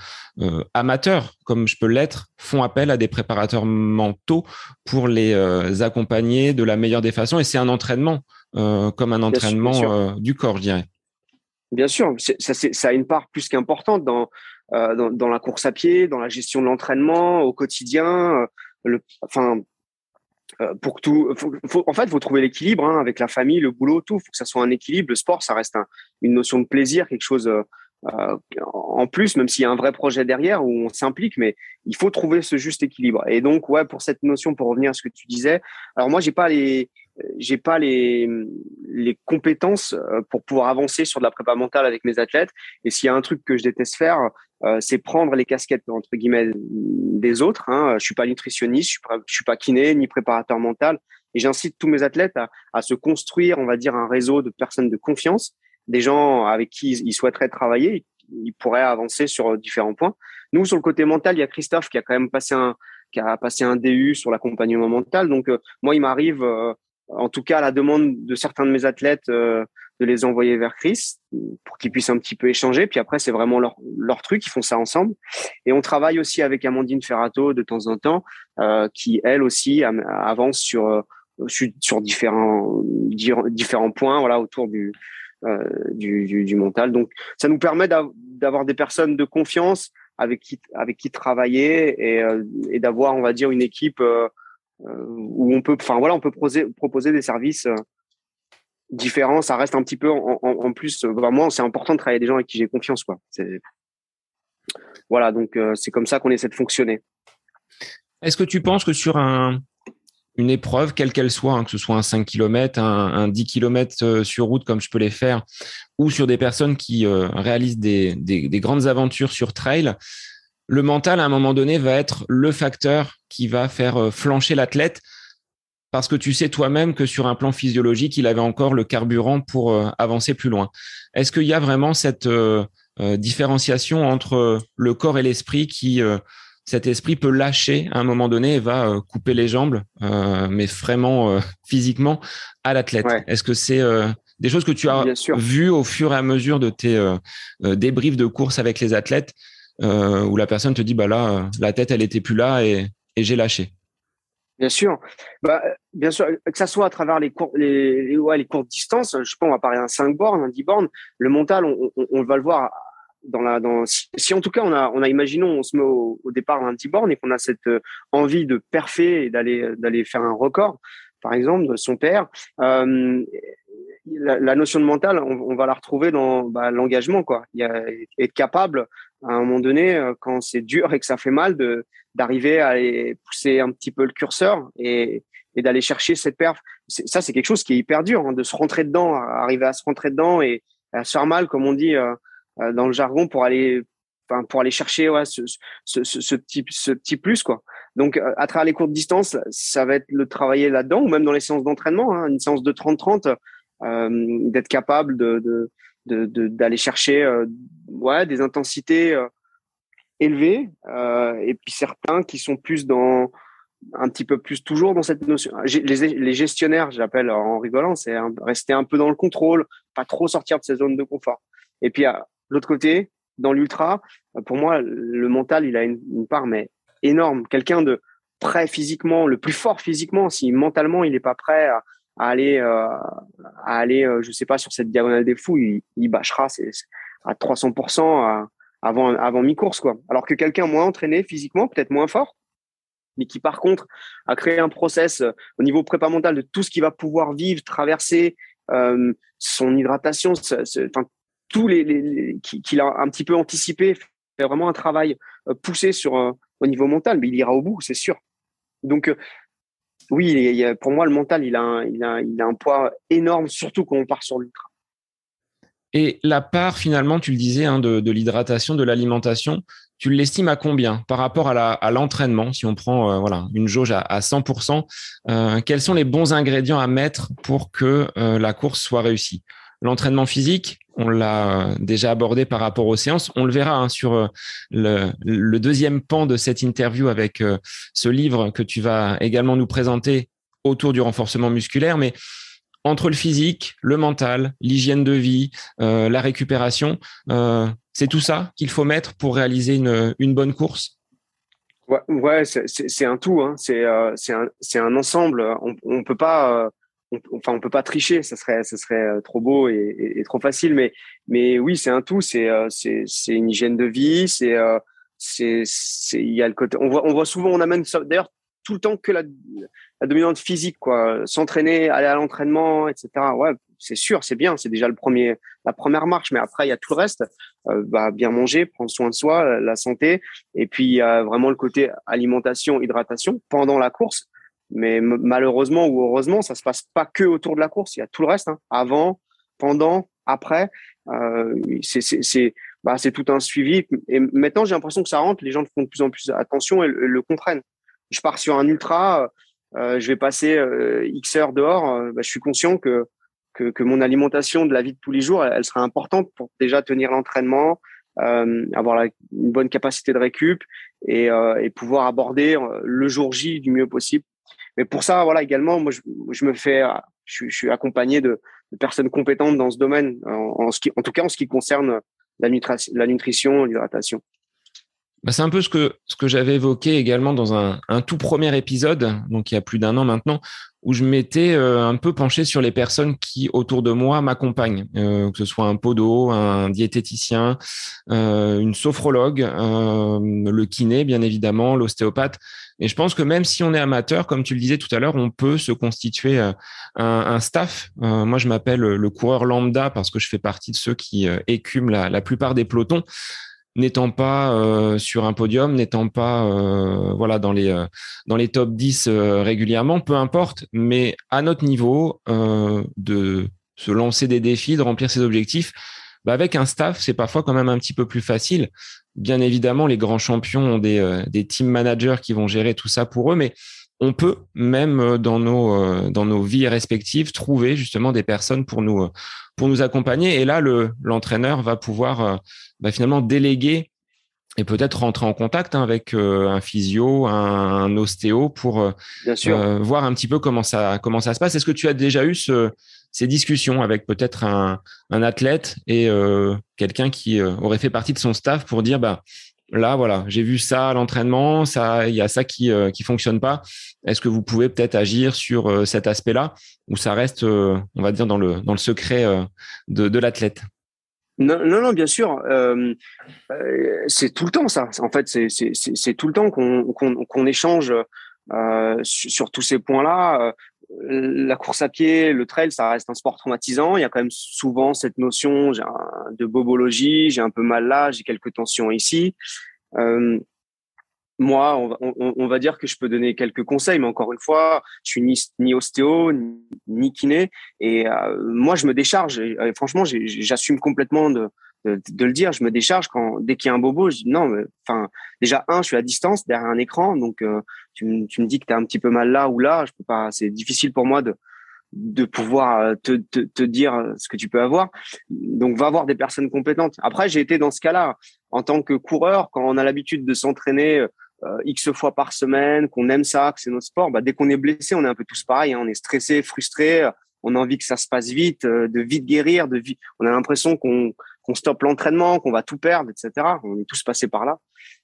amateurs, comme je peux l'être, font appel à des préparateurs mentaux pour les accompagner de la meilleure des façons. Et c'est un entraînement euh, comme un entraînement euh, du corps, je dirais. Bien sûr, ça, ça, a une part plus qu'importante dans, euh, dans, dans, la course à pied, dans la gestion de l'entraînement au quotidien. Le, enfin, pour que tout, faut, en fait, faut trouver l'équilibre hein, avec la famille, le boulot, tout. Faut que ça soit un équilibre. Le sport, ça reste un, une notion de plaisir, quelque chose euh, en plus, même s'il y a un vrai projet derrière où on s'implique, mais il faut trouver ce juste équilibre. Et donc, ouais, pour cette notion, pour revenir à ce que tu disais, alors moi, j'ai pas les, j'ai pas les, les compétences euh, pour pouvoir avancer sur de la prépa mentale avec mes athlètes. Et s'il y a un truc que je déteste faire, euh, c'est prendre les casquettes entre guillemets des autres. Hein. Je suis pas nutritionniste, je suis pas, je suis pas kiné ni préparateur mental. Et j'incite tous mes athlètes à, à, se construire, on va dire, un réseau de personnes de confiance, des gens avec qui ils souhaiteraient travailler, ils pourraient avancer sur différents points. Nous, sur le côté mental, il y a Christophe qui a quand même passé un, qui a passé un DU sur l'accompagnement mental. Donc, moi, il m'arrive en tout cas à la demande de certains de mes athlètes, euh, de les envoyer vers Chris pour qu'ils puissent un petit peu échanger. Puis après, c'est vraiment leur, leur truc, ils font ça ensemble. Et on travaille aussi avec Amandine Ferrato de temps en temps, euh, qui elle aussi avance sur, euh, sur différents, différents points voilà, autour du, euh, du, du, du, mental. Donc, ça nous permet d'avoir des personnes de confiance avec qui, avec qui travailler et, euh, et d'avoir, on va dire, une équipe euh, où on peut, enfin voilà, on proposer, des services euh, différents. Ça reste un petit peu en, plus. Euh, bah, moi, c'est important de travailler avec des gens avec qui j'ai confiance, quoi. Voilà, donc c'est comme ça qu'on essaie de fonctionner. Est-ce que tu penses que sur un, une épreuve, quelle qu'elle soit, hein, que ce soit un 5 km, un, un 10 km sur route comme je peux les faire, ou sur des personnes qui réalisent des, grandes aventures sur trail, le mental, à un moment donné, va être le facteur qui va faire euh, flancher l'athlète parce que tu sais toi-même que sur un plan physiologique, il avait encore le carburant pour euh, avancer plus loin. Est-ce qu'il y a vraiment cette euh, différenciation entre le corps et l'esprit qui cet esprit peut lâcher à un moment donné et va couper les jambes, mais vraiment physiquement à l'athlète? Est-ce que c'est des choses que tu as vues au fur et à mesure de tes débriefs de course avec les athlètes, où la personne te dit bah là la tête elle était plus là et j'ai lâché. Bien sûr, bah, bien sûr, que ça soit à travers les courtes, les, ouais, les courtes distances. Je sais pas, on va parler d'un 5 bornes, un 10 bornes. Le mental, on, va le voir dans la, dans, si, en tout cas on a, on a, imaginons, on se met au, au départ d'un 10 bornes et qu'on a cette euh, envie de perfer et d'aller, d'aller faire un record, par exemple, de son père. Euh, la, notion de mental, on, on va la retrouver dans bah, l'engagement, quoi. Il y a, être capable à un moment donné, euh, quand c'est dur et que ça fait mal, de d'arriver à aller pousser un petit peu le curseur et, et d'aller chercher cette perf. Ça, c'est quelque chose qui est hyper dur, hein, de se rentrer dedans, arriver à se rentrer dedans et à se faire mal, comme on dit euh, euh, dans le jargon, pour aller, pour aller chercher ouais, ce, ce, ce, petit, ce petit plus, quoi. Donc, à travers les courtes distances, ça va être le travailler là-dedans, ou même dans les séances d'entraînement, hein, une séance de 30-30, euh, d'être capable de, de d'aller de, chercher euh, ouais, des intensités euh, élevées euh, et puis certains qui sont plus dans un petit peu plus toujours dans cette notion. Les, les gestionnaires, j'appelle en rigolant, c'est rester un peu dans le contrôle, pas trop sortir de ses zones de confort. Et puis à l'autre côté, dans l'ultra, pour moi, le mental, il a une, une part mais énorme. Quelqu'un de prêt physiquement, le plus fort physiquement, si mentalement il n'est pas prêt à, à aller, euh, à aller, euh, je sais pas, sur cette diagonale des fous, il, il bâchera c'est, à 300% avant, avant mi-course, quoi. Alors que quelqu'un moins entraîné physiquement, peut-être moins fort, mais qui par contre a créé un process euh, au niveau prépa mental de tout ce qu'il va pouvoir vivre, traverser, euh, son hydratation, enfin tous les, les, qu'il a un petit peu anticipé, fait vraiment un travail poussé sur au niveau mental, mais il ira au bout, c'est sûr. Donc oui, pour moi, le mental, il a, un, poids énorme, surtout quand on part sur l'ultra. Et la part, finalement, tu le disais, hein, de, de l'hydratation, de l'alimentation, tu l'estimes à combien par rapport à l'entraînement? Si on prend euh, voilà une jauge à, à 100%, euh, quels sont les bons ingrédients à mettre pour que euh, la course soit réussie? L'entraînement physique, on l'a euh, déjà abordé par rapport aux séances. On le verra hein, sur euh, le, deuxième pan de cette interview avec euh, ce livre que tu vas également nous présenter autour du renforcement musculaire. Mais entre le physique, le mental, l'hygiène de vie, la récupération, c'est tout ça qu'il faut mettre pour réaliser une, bonne course? Ouais, c'est un tout. Hein. C'est un, ensemble. On peut pas enfin on peut pas tricher, ça serait ça serait euh, trop beau et, trop facile, mais mais oui c'est un tout, c'est euh, c'est c'est une hygiène de vie, euh, c'est c'est il y a le côté on voit on voit souvent on amène d'ailleurs tout le temps que la, dominante physique quoi, s'entraîner, aller à l'entraînement, etc. Ouais c'est sûr c'est bien, c'est déjà le premier la première marche, mais après il y a tout le reste, bah, bien manger, prendre soin de soi, la santé, et puis il y a vraiment le côté alimentation, hydratation pendant la course mais malheureusement ou heureusement, ça se passe pas que autour de la course. Il y a tout le reste, hein. avant, pendant, après. Euh, c'est bah, tout un suivi. Et maintenant, j'ai l'impression que ça rentre. Les gens font de plus en plus attention et, le, comprennent. Je pars sur un ultra, euh, je vais passer euh, X heures dehors. Euh, bah, je suis conscient que, que, que mon alimentation de la vie de tous les jours, elle, sera importante pour déjà tenir l'entraînement, euh, avoir la, une bonne capacité de récup et, euh, et pouvoir aborder le jour J du mieux possible mais pour ça, voilà, également, moi, je, me fais, je, suis accompagné de, personnes compétentes dans ce domaine, en, tout cas en ce qui concerne la, la nutrition, l'hydratation. Bah, c'est un peu ce que, ce que j'avais évoqué également dans un, un, tout premier épisode, donc il y a plus d'un an maintenant, où je m'étais euh, un peu penché sur les personnes qui autour de moi m'accompagnent, euh, que ce soit un podo, un diététicien, euh, une sophrologue, euh, le kiné bien évidemment, l'ostéopathe. Et je pense que même si on est amateur, comme tu le disais tout à l'heure, on peut se constituer un, un staff. moi, je m'appelle le coureur lambda parce que je fais partie de ceux qui écument la, la plupart des pelotons n'étant pas euh, sur un podium, n'étant pas euh, voilà dans les euh, dans les top 10 régulièrement, peu importe, mais à notre niveau de se lancer des défis, de remplir ses objectifs, bah avec un staff, c'est parfois quand même un petit peu plus facile. Bien évidemment, les grands champions ont des, des team managers qui vont gérer tout ça pour eux, mais on peut même dans nos dans nos vies respectives trouver justement des personnes pour nous pour nous accompagner. Et là, le l'entraîneur va pouvoir bah, finalement déléguer et peut-être rentrer en contact hein, avec euh, un physio, un, ostéo pour euh, euh, voir un petit peu comment ça comment ça se passe. Est-ce que tu as déjà eu ce, ces discussions avec peut-être un, un, athlète et quelqu'un qui aurait fait partie de son staff pour dire bah là voilà j'ai vu ça à l'entraînement, ça il y a ça qui qui fonctionne pas. Est-ce que vous pouvez peut-être agir sur cet aspect-là ou ça reste on va dire dans le dans le secret de, de l'athlète? Non, non, bien sûr. Euh, euh, c'est tout le temps ça. En fait, c'est tout le temps qu'on échange euh, sur, tous ces points-là. La course à pied, le trail, ça reste un sport traumatisant. Il y a quand même souvent cette notion de bobologie. J'ai un peu mal là, j'ai quelques tensions ici. Euh, moi, on va, dire que je peux donner quelques conseils, mais encore une fois, je suis ni, ostéo, ni, kiné, et euh, moi, je me décharge. Et, franchement, j'assume complètement de, de, le dire. Je me décharge quand dès qu'il y a un bobo, je dis non. Enfin, déjà un, je suis à distance derrière un écran, donc euh, tu, tu, me dis que tu as un petit peu mal là ou là, je peux pas. C'est difficile pour moi de de pouvoir euh, te, te, dire ce que tu peux avoir. Donc, va voir des personnes compétentes. Après, j'ai été dans ce cas-là en tant que coureur, quand on a l'habitude de s'entraîner euh, X fois par semaine, qu'on aime ça, que c'est notre sport, bah, dès qu'on est blessé, on est un peu tous pareil. Hein. on est stressé, frustré, on a envie que ça se passe vite, euh, de vite guérir, de vite. On a l'impression qu'on qu'on stoppe l'entraînement, qu'on va tout perdre, etc. On est tous passés par là.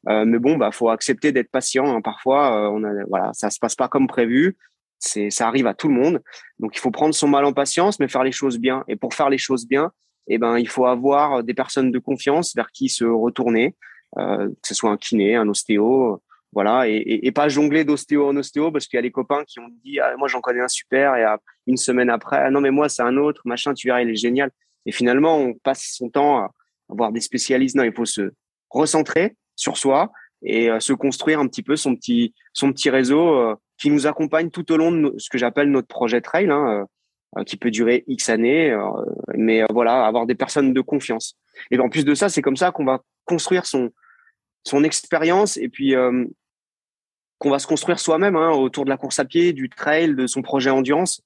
Euh, mais bon, bah faut accepter d'être patient. Hein. Parfois, on a, voilà, ça se passe pas comme prévu. C'est, ça arrive à tout le monde. Donc, il faut prendre son mal en patience, mais faire les choses bien. Et pour faire les choses bien, eh ben, il faut avoir des personnes de confiance vers qui se retourner, euh, que ce soit un kiné, un ostéo, voilà, et, pas jongler d'ostéo en ostéo parce qu'il y a les copains qui ont dit ah, moi j'en connais un super et une semaine après ah, non mais moi c'est un autre machin tu verras il est génial et finalement on passe son temps à avoir des spécialistes. Non il faut se recentrer sur soi et euh, se construire un petit peu son petit son petit réseau euh, qui nous accompagne tout au long de ce que j'appelle notre projet trail hein, euh, qui peut durer x années mais voilà avoir des personnes de confiance. Et en plus de ça c'est comme ça qu'on va construire son son expérience et puis qu'on va se construire soi-même hein, autour de la course à pied, du trail, de son projet endurance,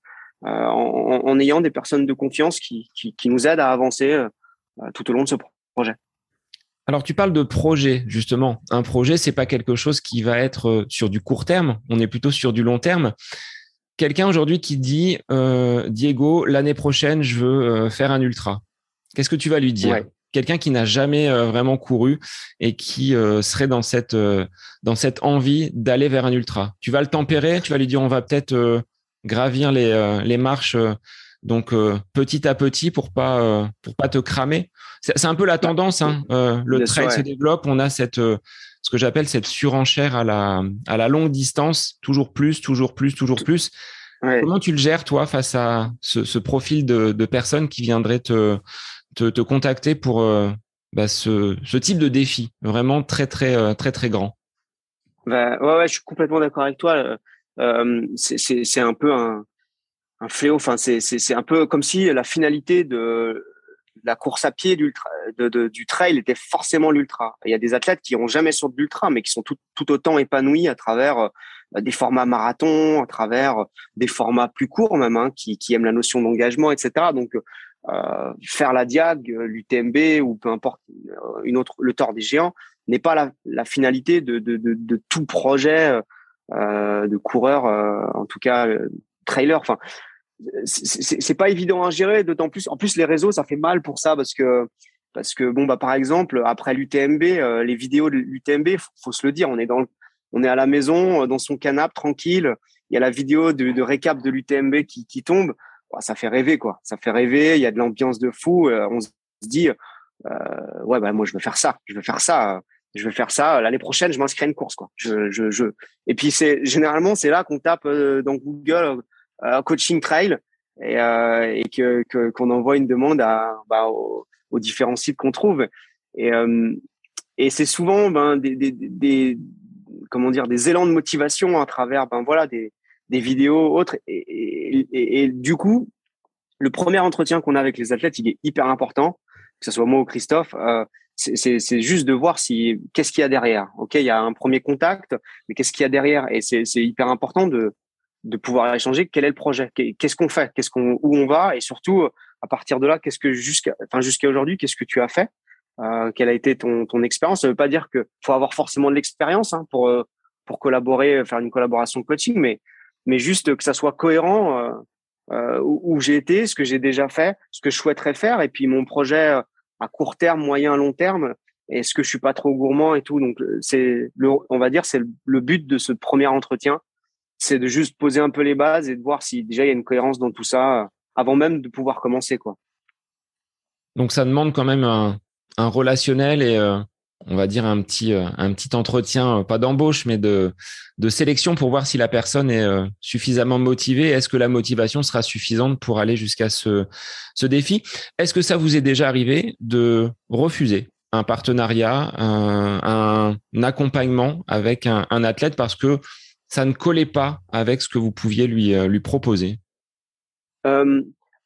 euh, en, ayant des personnes de confiance qui, qui, nous aident à avancer euh, tout au long de ce projet. Alors tu parles de projet justement. Un projet, c'est pas quelque chose qui va être euh, sur du court terme. On est plutôt sur du long terme. Quelqu'un aujourd'hui qui dit Diego, l'année prochaine, je veux faire un ultra. Qu'est-ce que tu vas lui dire quelqu'un qui n'a jamais euh, vraiment couru et qui euh, serait dans cette euh, dans cette envie d'aller vers un ultra. Tu vas le tempérer, tu vas lui dire on va peut-être gravir les les marches donc petit à petit pour pas pour pas te cramer. C'est un peu la tendance hein. le trail se développe, on a cette ce que j'appelle cette surenchère à la à la longue distance, toujours plus, toujours plus, toujours plus. Comment tu le gères toi face à ce, ce profil de, de personnes qui viendraient te te, contacter pour euh, bah, ce, ce, type de défi, vraiment très très euh, très très grand? Bah, ouais, ouais, je suis complètement d'accord avec toi. Euh, c'est un peu un, fléau. Enfin, c'est un peu comme si la finalité de la course à pied du, trail était forcément l'ultra. Il y a des athlètes qui n'ont jamais sur de l'ultra, mais qui sont tout, autant épanouis à travers des formats marathon, à travers des formats plus courts même, hein, qui, aiment la notion d'engagement, etc. Donc, euh, faire la Diag, l'UTMB ou peu importe euh, le Tour des Géants n'est pas la, finalité de, tout projet euh, de coureur, euh, en tout cas trailer. Enfin, c'est pas évident à gérer, d'autant plus. En plus, les réseaux, ça fait mal pour ça parce que parce que bon bah par exemple après l'UTMB, les vidéos de l'UTMB, faut, faut se le dire, on est dans on est à la maison dans son canapé tranquille. Il y a la vidéo de, récap de l'UTMB qui, tombe bah, ça fait rêver quoi. Ça fait rêver. Il y a de l'ambiance de fou. Euh, on se dit euh, ouais bah moi je veux faire ça. Je veux faire ça. Je veux faire ça. L'année prochaine, je m'inscris à une course quoi. Je, je, je. Et puis c'est généralement c'est là qu'on tape euh, dans Google coaching trail et, et que qu'on envoie une demande à bah, aux, différents sites qu'on trouve. Et et c'est souvent ben des, des, des, comment dire des élans de motivation à travers ben voilà des des vidéos autres. Et, du coup, le premier entretien qu'on a avec les athlètes, il est hyper important, que ce soit moi ou Christophe. Euh, c'est juste de voir si qu'est-ce qu'il y a derrière. Ok, il y a un premier contact, mais qu'est-ce qu'il y a derrière? Et c'est hyper important de de pouvoir échanger. Quel est le projet Qu'est-ce qu'on fait Qu'est-ce qu'on où on va Et surtout, à partir de là, qu'est-ce que jusqu'à enfin jusqu'à aujourd'hui, qu'est-ce que tu as fait? Euh, Quelle a été ton ton expérience? Ça veut pas dire que faut avoir forcément de l'expérience hein, pour euh, pour collaborer, faire une collaboration coaching, mais mais juste que ça soit cohérent. Euh, euh où, j'ai été, ce que j'ai déjà fait, ce que je souhaiterais faire, et puis mon projet à court terme, moyen, long terme. Est-ce que je suis pas trop gourmand et tout Donc c'est le, on va dire, c'est le, but de ce premier entretien, c'est de juste poser un peu les bases et de voir si déjà il y a une cohérence dans tout ça euh, avant même de pouvoir commencer quoi. Donc ça demande quand même un, un relationnel et euh, on va dire un petit euh, un petit entretien pas d'embauche mais de de sélection pour voir si la personne est suffisamment motivée. Est-ce que la motivation sera suffisante pour aller jusqu'à ce ce défi? Est-ce que ça vous est déjà arrivé de refuser un partenariat un, accompagnement avec un, athlète parce que ça ne collait pas avec ce que vous pouviez lui lui proposer? Euh,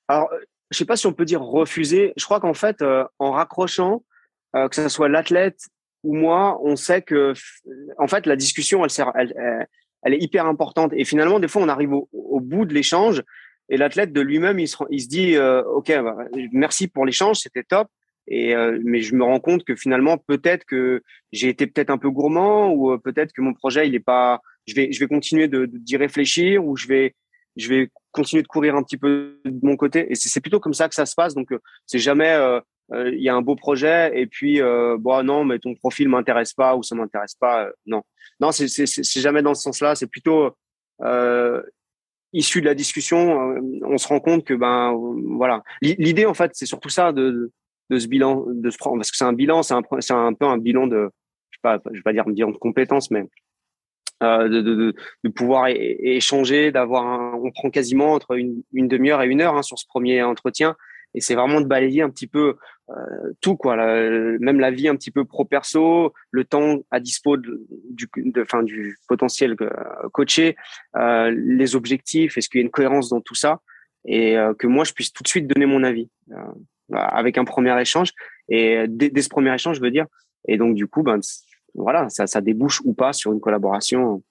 alors je sais pas si on peut dire refuser. Je crois qu'en fait en raccrochant euh, que ce soit l'athlète ou moi, on sait que en fait la discussion elle, sert, elle, elle, est hyper importante. Et finalement des fois on arrive au, au bout de l'échange et l'athlète de lui-même il se, il se dit euh, ok bah, merci pour l'échange c'était top. Et euh, mais je me rends compte que finalement peut-être que j'ai été peut-être un peu gourmand ou peut-être que mon projet il est pas je vais je vais continuer d'y réfléchir ou je vais je vais continuer de courir un petit peu de mon côté. Et c'est plutôt comme ça que ça se passe. Donc c'est jamais euh, il y a un beau projet et puis euh, bon non mais ton profil m'intéresse pas ou ça m'intéresse pas euh, non. Non c'est jamais dans ce sens-là. C'est plutôt euh, issu de la discussion on se rend compte que ben voilà. L'idée en fait c'est surtout ça de de ce bilan de ce parce que c'est un bilan c'est un un peu un bilan de je sais pas je vais pas dire un bilan de compétences mais euh, de, de, de, pouvoir échanger, d'avoir on prend quasiment entre une, une demi-heure et une heure hein, sur ce premier entretien. Et c'est vraiment de balayer un petit peu euh, tout quoi. Même la vie un petit peu pro perso le temps à dispo de, du de, fin, du potentiel euh, coaché euh, les objectifs est-ce qu'il y a une cohérence dans tout ça? Et euh, que moi je puisse tout de suite donner mon avis avec un premier échange. Et dès, dès, ce premier échange je veux dire. Et donc du coup ben voilà ça, ça débouche ou pas sur une collaboration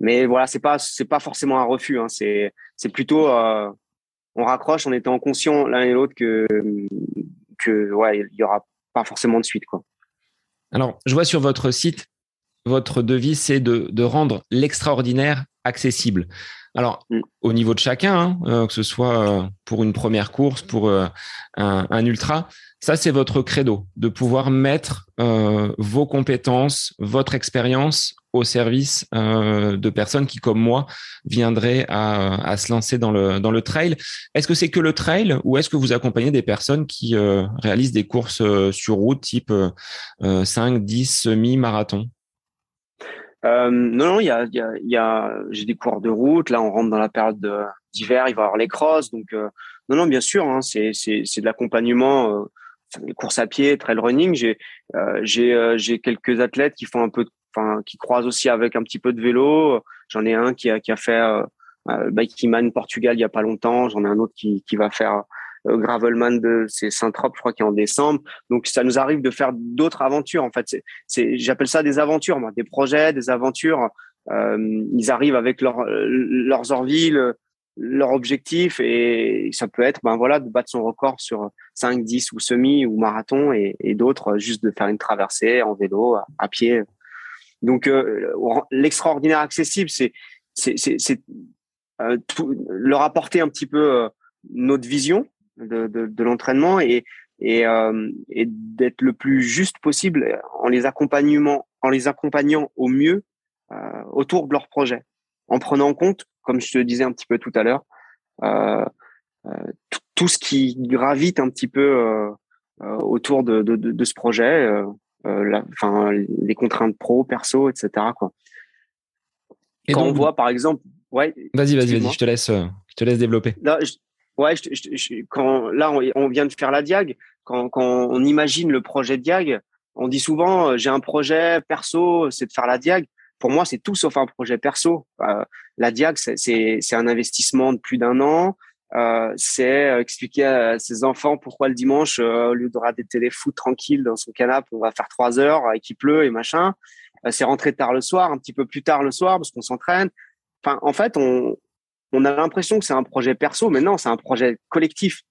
mais voilà c'est pas c'est pas forcément un refus hein, c'est c'est plutôt euh, on raccroche en étant conscient l'un et l'autre que que ouais, il y aura pas forcément de suite quoi. Alors, je vois sur votre site, votre devise c'est de, de rendre l'extraordinaire accessible. Alors, mm. au niveau de chacun, hein, euh, que ce soit euh, pour une première course, pour euh, un, un, ultra, ça c'est votre credo, de pouvoir mettre vos compétences, votre expérience au service de personnes qui, comme moi, viendraient à, à, se lancer dans le, dans le trail. Est-ce que c'est que le trail ou est-ce que vous accompagnez des personnes qui réalisent des courses sur route type 5, 10, semi-marathon non, non, il y a, y a, y a j'ai des cours de route. Là, on rentre dans la période d'hiver, il va y avoir les crosses. Donc, non, non, bien sûr, hein, c'est, c'est, c'est de l'accompagnement les courses à pied, trail running. J'ai euh, j'ai j'ai quelques athlètes qui font un peu enfin qui croisent aussi avec un petit peu de vélo. J'en ai un qui a qui a fait euh, euh Bikeman Portugal il y a pas longtemps. J'en ai un autre qui qui va faire euh, Gravelman de c'est Saint-Trope, je crois qui est en décembre. Donc ça nous arrive de faire d'autres aventures. En fait, c'est c'est j'appelle ça des aventures, moi, des projets, des aventures. Euh, ils arrivent avec leur, leurs envies, leur objectif et ça peut être ben voilà de battre son record sur 5 10 ou semi ou marathon et, et d'autres juste de faire une traversée en vélo à pied donc euh, l'extraordinaire accessible, c'est c'est euh, leur apporter un petit peu euh, notre vision de, de, de l'entraînement et et, euh, et d'être le plus juste possible en les accompagnant en les accompagnant au mieux euh, autour de leur projet, en prenant en compte, comme je te disais un petit peu tout à l'heure, euh, tout ce qui gravite un petit peu autour de, de, de, ce projet, la, les contraintes pro, perso, etc. Quoi. Et Quand on voit, par exemple, ouais. Vas-y, vas-y, vas-y, je te laisse, je te laisse développer. Là, ouais, je, je, quand là, on, vient de faire la Diag. Quand, quand on imagine le projet Diag, on dit souvent, euh, j'ai un projet perso, c'est de faire la Diag. Pour moi, c'est tout sauf un projet perso. la Diag, c'est un investissement de plus d'un an. euh, c'est expliquer à ses enfants pourquoi le dimanche, au lieu de regarder télé foot tranquille dans son canapé, on va faire trois heures et qu'il pleut et machin. c'est rentrer tard le soir, un petit peu plus tard le soir parce qu'on s'entraîne. Enfin, en fait, on, on a l'impression que c'est un projet perso, mais non, c'est un projet collectif,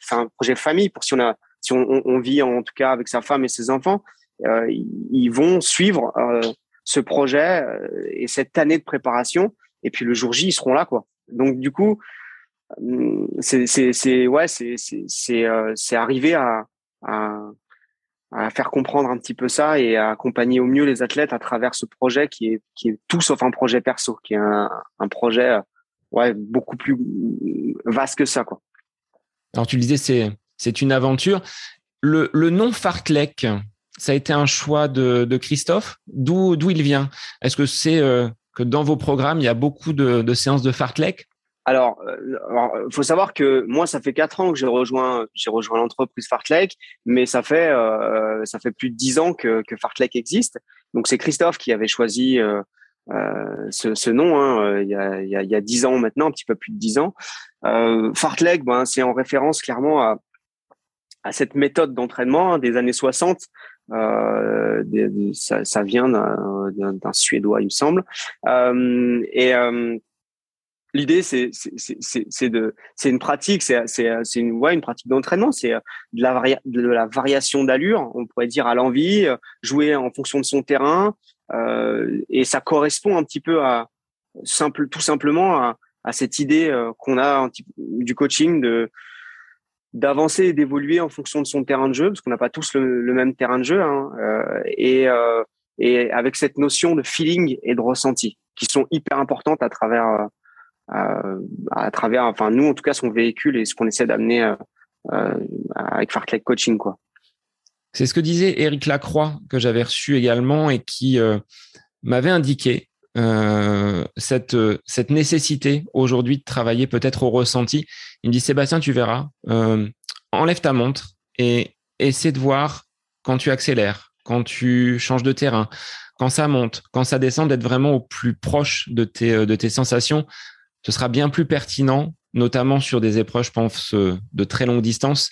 c'est un projet famille. Pour si on a, si on, vit en tout cas avec sa femme et ses enfants, euh, ils vont suivre euh, ce projet euh, et cette année de préparation. Et puis le jour J, ils seront là, quoi. Donc du coup, c'est c'est ouais, c'est c'est arriver à, à à faire comprendre un petit peu ça et à accompagner au mieux les athlètes à travers ce projet qui est qui est tout sauf un projet perso, qui est un, un projet ouais, beaucoup plus vaste que ça. Quoi. Alors tu le disais, c'est, c'est une aventure. Le, le nom Fartlek, ça a été un choix de, de Christophe? D'où, d'où il vient? Est-ce que c'est euh, que dans vos programmes, il y a beaucoup de, de séances de Fartlek? Alors, il euh, faut savoir que moi, ça fait quatre ans que j'ai rejoint, j'ai rejoint l'entreprise Fartlek, mais ça fait euh, ça fait plus de dix ans que, que Fartlek existe. Donc, c'est Christophe qui avait choisi euh, euh, ce, nom hein, euh, il, y a, il, y a, il y a 10 ans maintenant, un petit peu plus de 10 ans. Euh, Fartlek, ben, c'est en référence clairement à, cette méthode d'entraînement hein, des années 60. Euh, ça, vient d'un Suédois, il me semble. Et l'idée, c'est une pratique, c'est une pratique d'entraînement, c'est de la de la variation d'allure, on pourrait dire à l'envie, jouer en fonction de son terrain, et ça correspond un petit peu à simple, tout simplement à, à cette idée euh, qu'on a du coaching de d'avancer et d'évoluer en fonction de son terrain de jeu, parce qu'on n'a pas tous le, même terrain de jeu, hein, euh, et, euh, et avec cette notion de feeling et de ressenti, qui sont hyper importantes à travers, euh, à travers, enfin nous en tout cas, son véhicule et ce qu'on essaie d'amener avec Fartlek Coaching, quoi. C'est ce que disait Éric Lacroix, que j'avais reçu également et qui euh, m'avait indiqué euh, cette, cette nécessité aujourd'hui de travailler peut-être au ressenti. Il me dit, Sébastien, tu verras, euh, enlève ta montre et essaie de voir quand tu accélères, quand tu changes de terrain, quand ça monte, quand ça descend, d'être vraiment au plus proche de tes, de tes sensations. Ce sera bien plus pertinent, notamment sur des épreuves, je pense, de très longue distance,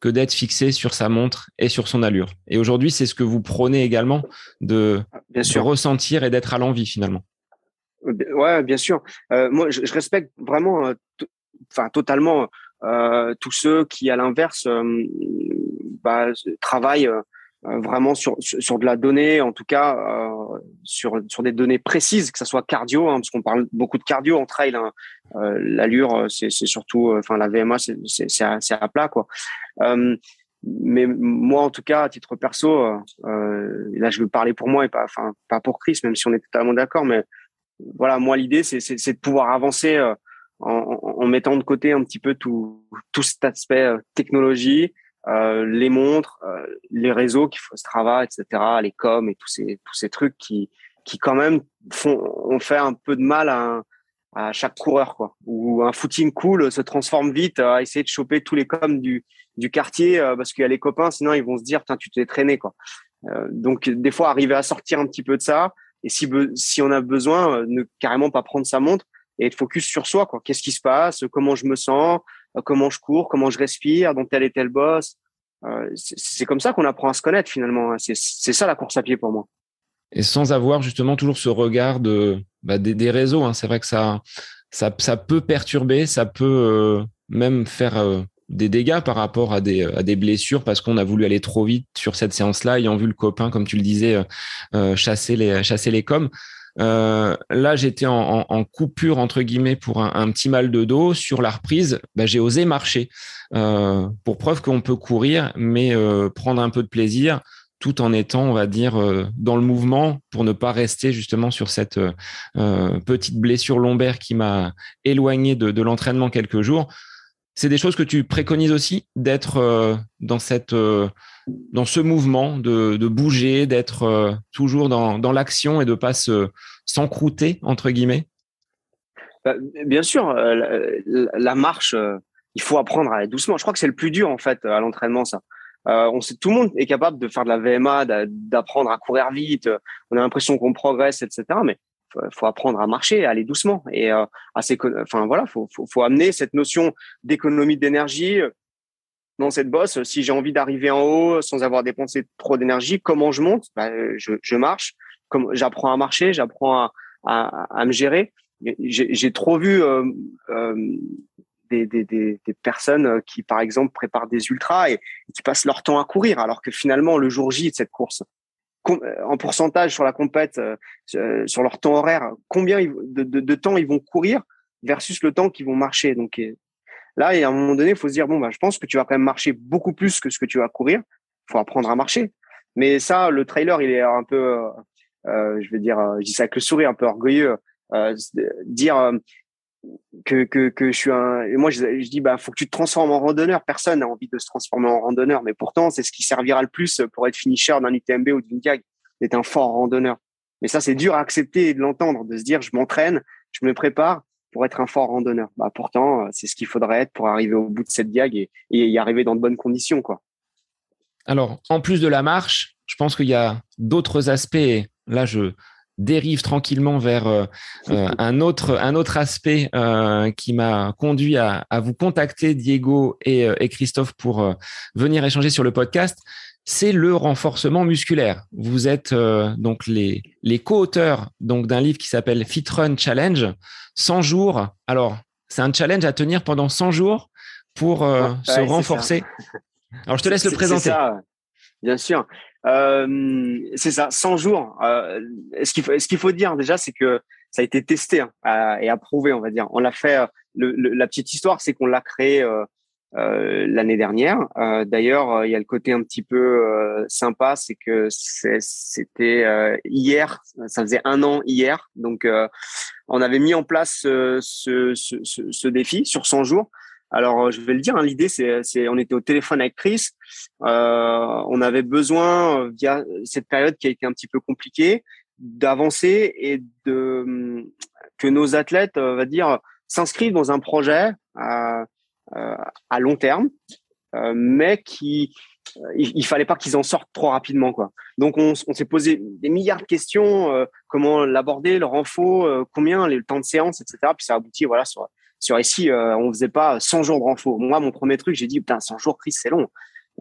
que d'être fixé sur sa montre et sur son allure. Et aujourd'hui, c'est ce que vous prônez également de, bien sûr. ressentir et d'être à l'envie finalement. Ouais, bien sûr. Euh, moi, je, respecte vraiment, euh, enfin totalement, euh, tous ceux qui, à l'inverse, bah, travaillent vraiment sur, sur de la donnée, en tout cas euh, sur, sur des données précises, que ce soit cardio, hein, parce qu'on parle beaucoup de cardio en trail. Hein. Euh, L'allure, c'est surtout, enfin la VMA, c'est à, à, plat quoi. mais moi, en tout cas, à titre perso, là, je veux parler pour moi et pas, enfin, pas pour Chris, même si on est totalement d'accord. Mais voilà, moi, l'idée, c'est de pouvoir avancer en, en, mettant de côté un petit peu tout, tout cet aspect technologie, euh, les montres, euh, les réseaux qui font Strava, etc., les coms et tous ces tous ces trucs qui qui quand même font on fait un peu de mal à, à chaque coureur quoi. Ou un footing cool se transforme vite à essayer de choper tous les coms du du quartier euh, parce qu'il y a les copains, sinon ils vont se dire putain tu t'es traîné quoi. donc des fois arriver à sortir un petit peu de ça et si si on a besoin ne carrément pas prendre sa montre et être focus sur soi quoi. Qu'est-ce qui se passe? Comment je me sens? euh, comment je cours, comment je respire, dans tel et tel boss. Euh, c'est comme ça qu'on apprend à se connaître finalement. Hein. C'est ça la course à pied pour moi. Et sans avoir justement toujours ce regard bah, des, réseaux. Hein. C'est vrai que ça, peut perturber, ça peut euh, même faire des dégâts par rapport à des, à des blessures parce qu'on a voulu aller trop vite sur cette séance-là, ayant vu le copain, comme tu le disais, chasser les chasser les coms. Euh, là, j'étais en, coupure entre guillemets pour un, petit mal de dos. Sur la reprise, bah, j'ai osé marcher euh, pour preuve qu'on peut courir, mais euh, prendre un peu de plaisir tout en étant, on va dire, dans le mouvement pour ne pas rester justement sur cette petite blessure lombaire qui m'a éloigné de l'entraînement quelques jours. C'est des choses que tu préconises aussi d'être dans cette dans ce mouvement, de, bouger, d'être euh, toujours dans, l'action et de pas se s'encrouter entre guillemets? Bah, Bien sûr, euh, la, marche, euh, il faut apprendre à aller doucement. Je crois que c'est le plus dur en fait à l'entraînement, ça. on sait, tout le monde est capable de faire de la VMA, d'apprendre à courir vite. On a l'impression qu'on progresse, etc. Mais faut apprendre à marcher, à aller doucement et euh, enfin voilà, faut, faut, faut amener cette notion d'économie d'énergie dans cette bosse. Si j'ai envie d'arriver en haut sans avoir dépensé trop d'énergie, comment je monte? Bah, je, je marche, comme j'apprends à marcher, j'apprends à, à, à, me gérer. J'ai trop vu euh, euh, des, des, des, des, personnes qui, par exemple, préparent des ultras et, qui passent leur temps à courir, alors que finalement, le jour J de cette course, en pourcentage sur la compète, euh, euh, sur leur temps horaire, combien de, de, de, temps ils vont courir versus le temps qu'ils vont marcher? Donc là, à un moment donné, il faut se dire bon, bah, je pense que tu vas quand même marcher beaucoup plus que ce que tu vas courir. Il faut apprendre à marcher. Mais ça, le trailer, il est un peu, euh, je vais dire, je dis ça avec le sourire, un peu orgueilleux, dire que, que, que je suis un. Et moi, je, dis, bah, faut que tu te transformes en randonneur. Personne n'a envie de se transformer en randonneur, mais pourtant, c'est ce qui servira le plus pour être finisher d'un UTMB ou d'une diag, d'être un fort randonneur. Mais ça, c'est dur à accepter et de l'entendre, de se dire, je m'entraîne, je me prépare pour être un fort randonneur. Bah, pourtant, c'est ce qu'il faudrait être pour arriver au bout de cette diag et, y arriver dans de bonnes conditions, quoi. Alors, en plus de la marche, je pense qu'il y a d'autres aspects. Là, je, dérive tranquillement vers euh, euh, un autre un autre aspect euh, qui m'a conduit à, vous contacter Diego et Christophe pour venir échanger sur le podcast c'est le renforcement musculaire. Vous êtes donc les, les co-auteurs donc d'un livre qui s'appelle Fit Run Challenge, 100 jours. Alors, c'est un challenge à tenir pendant 100 jours pour se renforcer. Alors, je te laisse le présenter. Ça. Bien sûr. Euh, c'est ça, 100 jours. Euh, ce qu'il faut, ce qu'il faut dire déjà, c'est que ça a été testé hein, et approuvé, on va dire. On l'a fait. Euh, le, la petite histoire, c'est qu'on l'a créé euh, euh, l'année dernière. Euh, d'ailleurs, il y a le côté un petit peu sympa, c'est que c'était hier, ça faisait un an hier. Donc, on avait mis en place ce, ce, ce, ce défi sur 100 jours. Alors, je vais le dire, hein, l'idée, c'est, on était au téléphone avec Chris. Euh, on avait besoin, via cette période qui a été un petit peu compliquée, d'avancer et de que nos athlètes, on va dire, s'inscrivent dans un projet à, à long terme, euh, mais qui il, il, fallait pas qu'ils en sortent trop rapidement quoi. Donc on, s'est posé des milliards de questions, euh, comment l'aborder, le renfort, combien, le temps de séance, etc. Puis ça a abouti voilà sur sur ici, euh, on faisait pas 100 jours de renfort. Moi, mon premier truc, j'ai dit, putain, 100 jours, Chris, c'est long.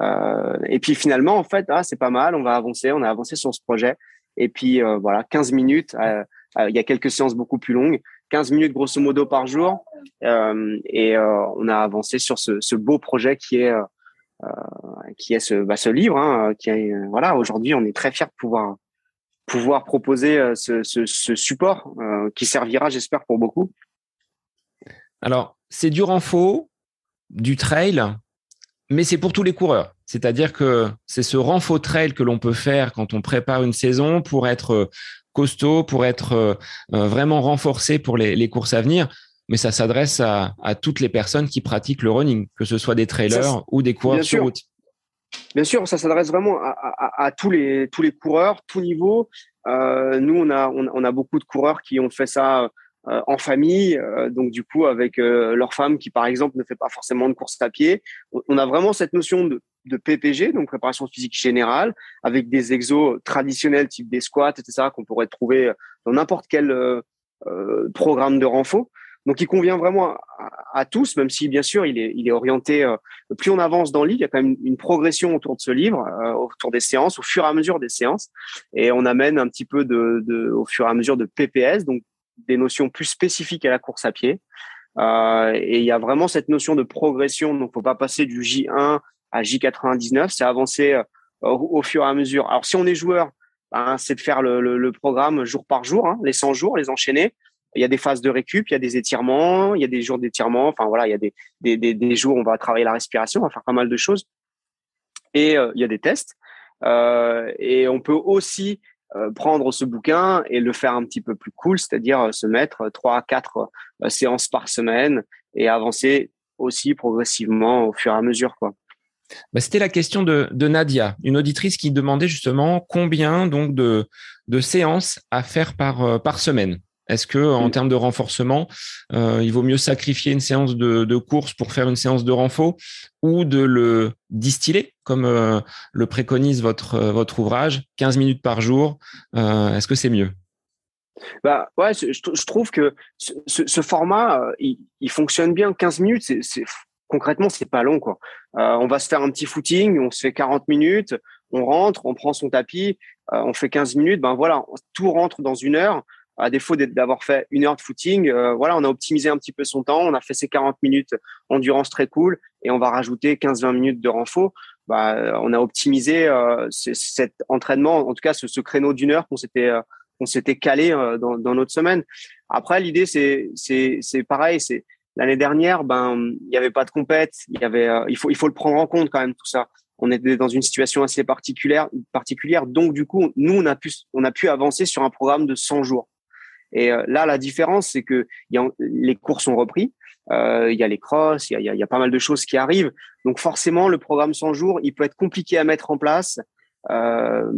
Euh, et puis finalement, en fait, ah, c'est pas mal, on va avancer, on a avancé sur ce projet. Et puis euh, voilà, 15 minutes, euh, euh, il y a quelques séances beaucoup plus longues, 15 minutes grosso modo par jour. et on a avancé sur ce, beau projet qui est, qui est ce, bah, ce livre. Hein, qui est, voilà, aujourd'hui, on est très fiers de pouvoir pouvoir proposer ce, ce, ce support qui servira, j'espère, pour beaucoup. Alors, c'est du renfort, du trail, mais c'est pour tous les coureurs. C'est-à-dire que c'est ce renfort trail que l'on peut faire quand on prépare une saison pour être costaud, pour être euh, euh, vraiment renforcé pour les, courses à venir. Mais ça s'adresse à, toutes les personnes qui pratiquent le running, que ce soit des trailers ou des coureurs sur route. Bien sûr, ça s'adresse vraiment à, tous les tous les coureurs, tout niveau. Euh, nous, on a on, a beaucoup de coureurs qui ont fait ça euh, en famille, euh, donc du coup avec leur femme qui par exemple ne fait pas forcément de course à pied. On a vraiment cette notion de, de PPG, donc préparation physique générale, avec des exos traditionnels type des squats, etc., qu'on pourrait trouver dans n'importe quel programme de renfort. Donc, il convient vraiment à, tous, même si bien sûr il est, il est orienté. plus on avance dans le livre, il y a quand même une progression autour de ce livre, autour des séances, au fur et à mesure des séances, et on amène un petit peu de, de, au fur et à mesure de PPS, donc des notions plus spécifiques à la course à pied. Euh, et il y a vraiment cette notion de progression. Donc, faut pas passer du J1 à J99. C'est avancer euh, au, fur et à mesure. Alors, si on est joueur, ben, c'est de faire le, programme jour par jour, hein, les 100 jours, les enchaîner. Il y a des phases de récup, il y a des étirements, il y a des jours d'étirement. Enfin voilà, il y a des, des, des, des, jours où on va travailler la respiration, on va faire pas mal de choses. Et euh, il y a des tests. Euh, et on peut aussi prendre ce bouquin et le faire un petit peu plus cool, c'est-à-dire se mettre trois à quatre séances par semaine et avancer aussi progressivement au fur et à mesure, quoi. Bah, c'était la question de, de, Nadia, une auditrice qui demandait justement combien donc de, de séances à faire par, par semaine. Est-ce que en mm. termes de renforcement, euh, il vaut mieux sacrifier une séance de, de, course pour faire une séance de renfort ou de le distiller, comme euh, le préconise votre, euh, votre ouvrage, 15 minutes par jour euh, Est-ce que c'est mieux? Bah ouais, je, trouve que ce, format, euh, il, fonctionne bien. 15 minutes, c'est concrètement, c'est pas long quoi. Euh, on va se faire un petit footing, on se fait 40 minutes, on rentre, on prend son tapis, euh, on fait 15 minutes. Ben voilà, tout rentre dans une heure. À défaut d'avoir fait une heure de footing, voilà, on a optimisé un petit peu son temps. On a fait ces 40 minutes endurance très cool et on va rajouter 15-20 minutes de renfort. Bah, on a optimisé cet entraînement, en tout cas ce, ce créneau d'une heure qu'on s'était on s'était calé euh, dans, notre semaine. Après, l'idée, c'est pareil. C'est l'année dernière, ben, il n'y avait pas de compète. Il y avait, euh, il faut, il faut le prendre en compte quand même tout ça. On était dans une situation assez particulière, particulière. Donc, du coup, nous, on a pu, on a pu avancer sur un programme de 100 jours. Et euh, là, la différence, c'est que y a, les cours sont repris. il y a les crosses, il y a, y a, pas mal de choses qui arrivent. Donc forcément, le programme 100 jours, il peut être compliqué à mettre en place euh,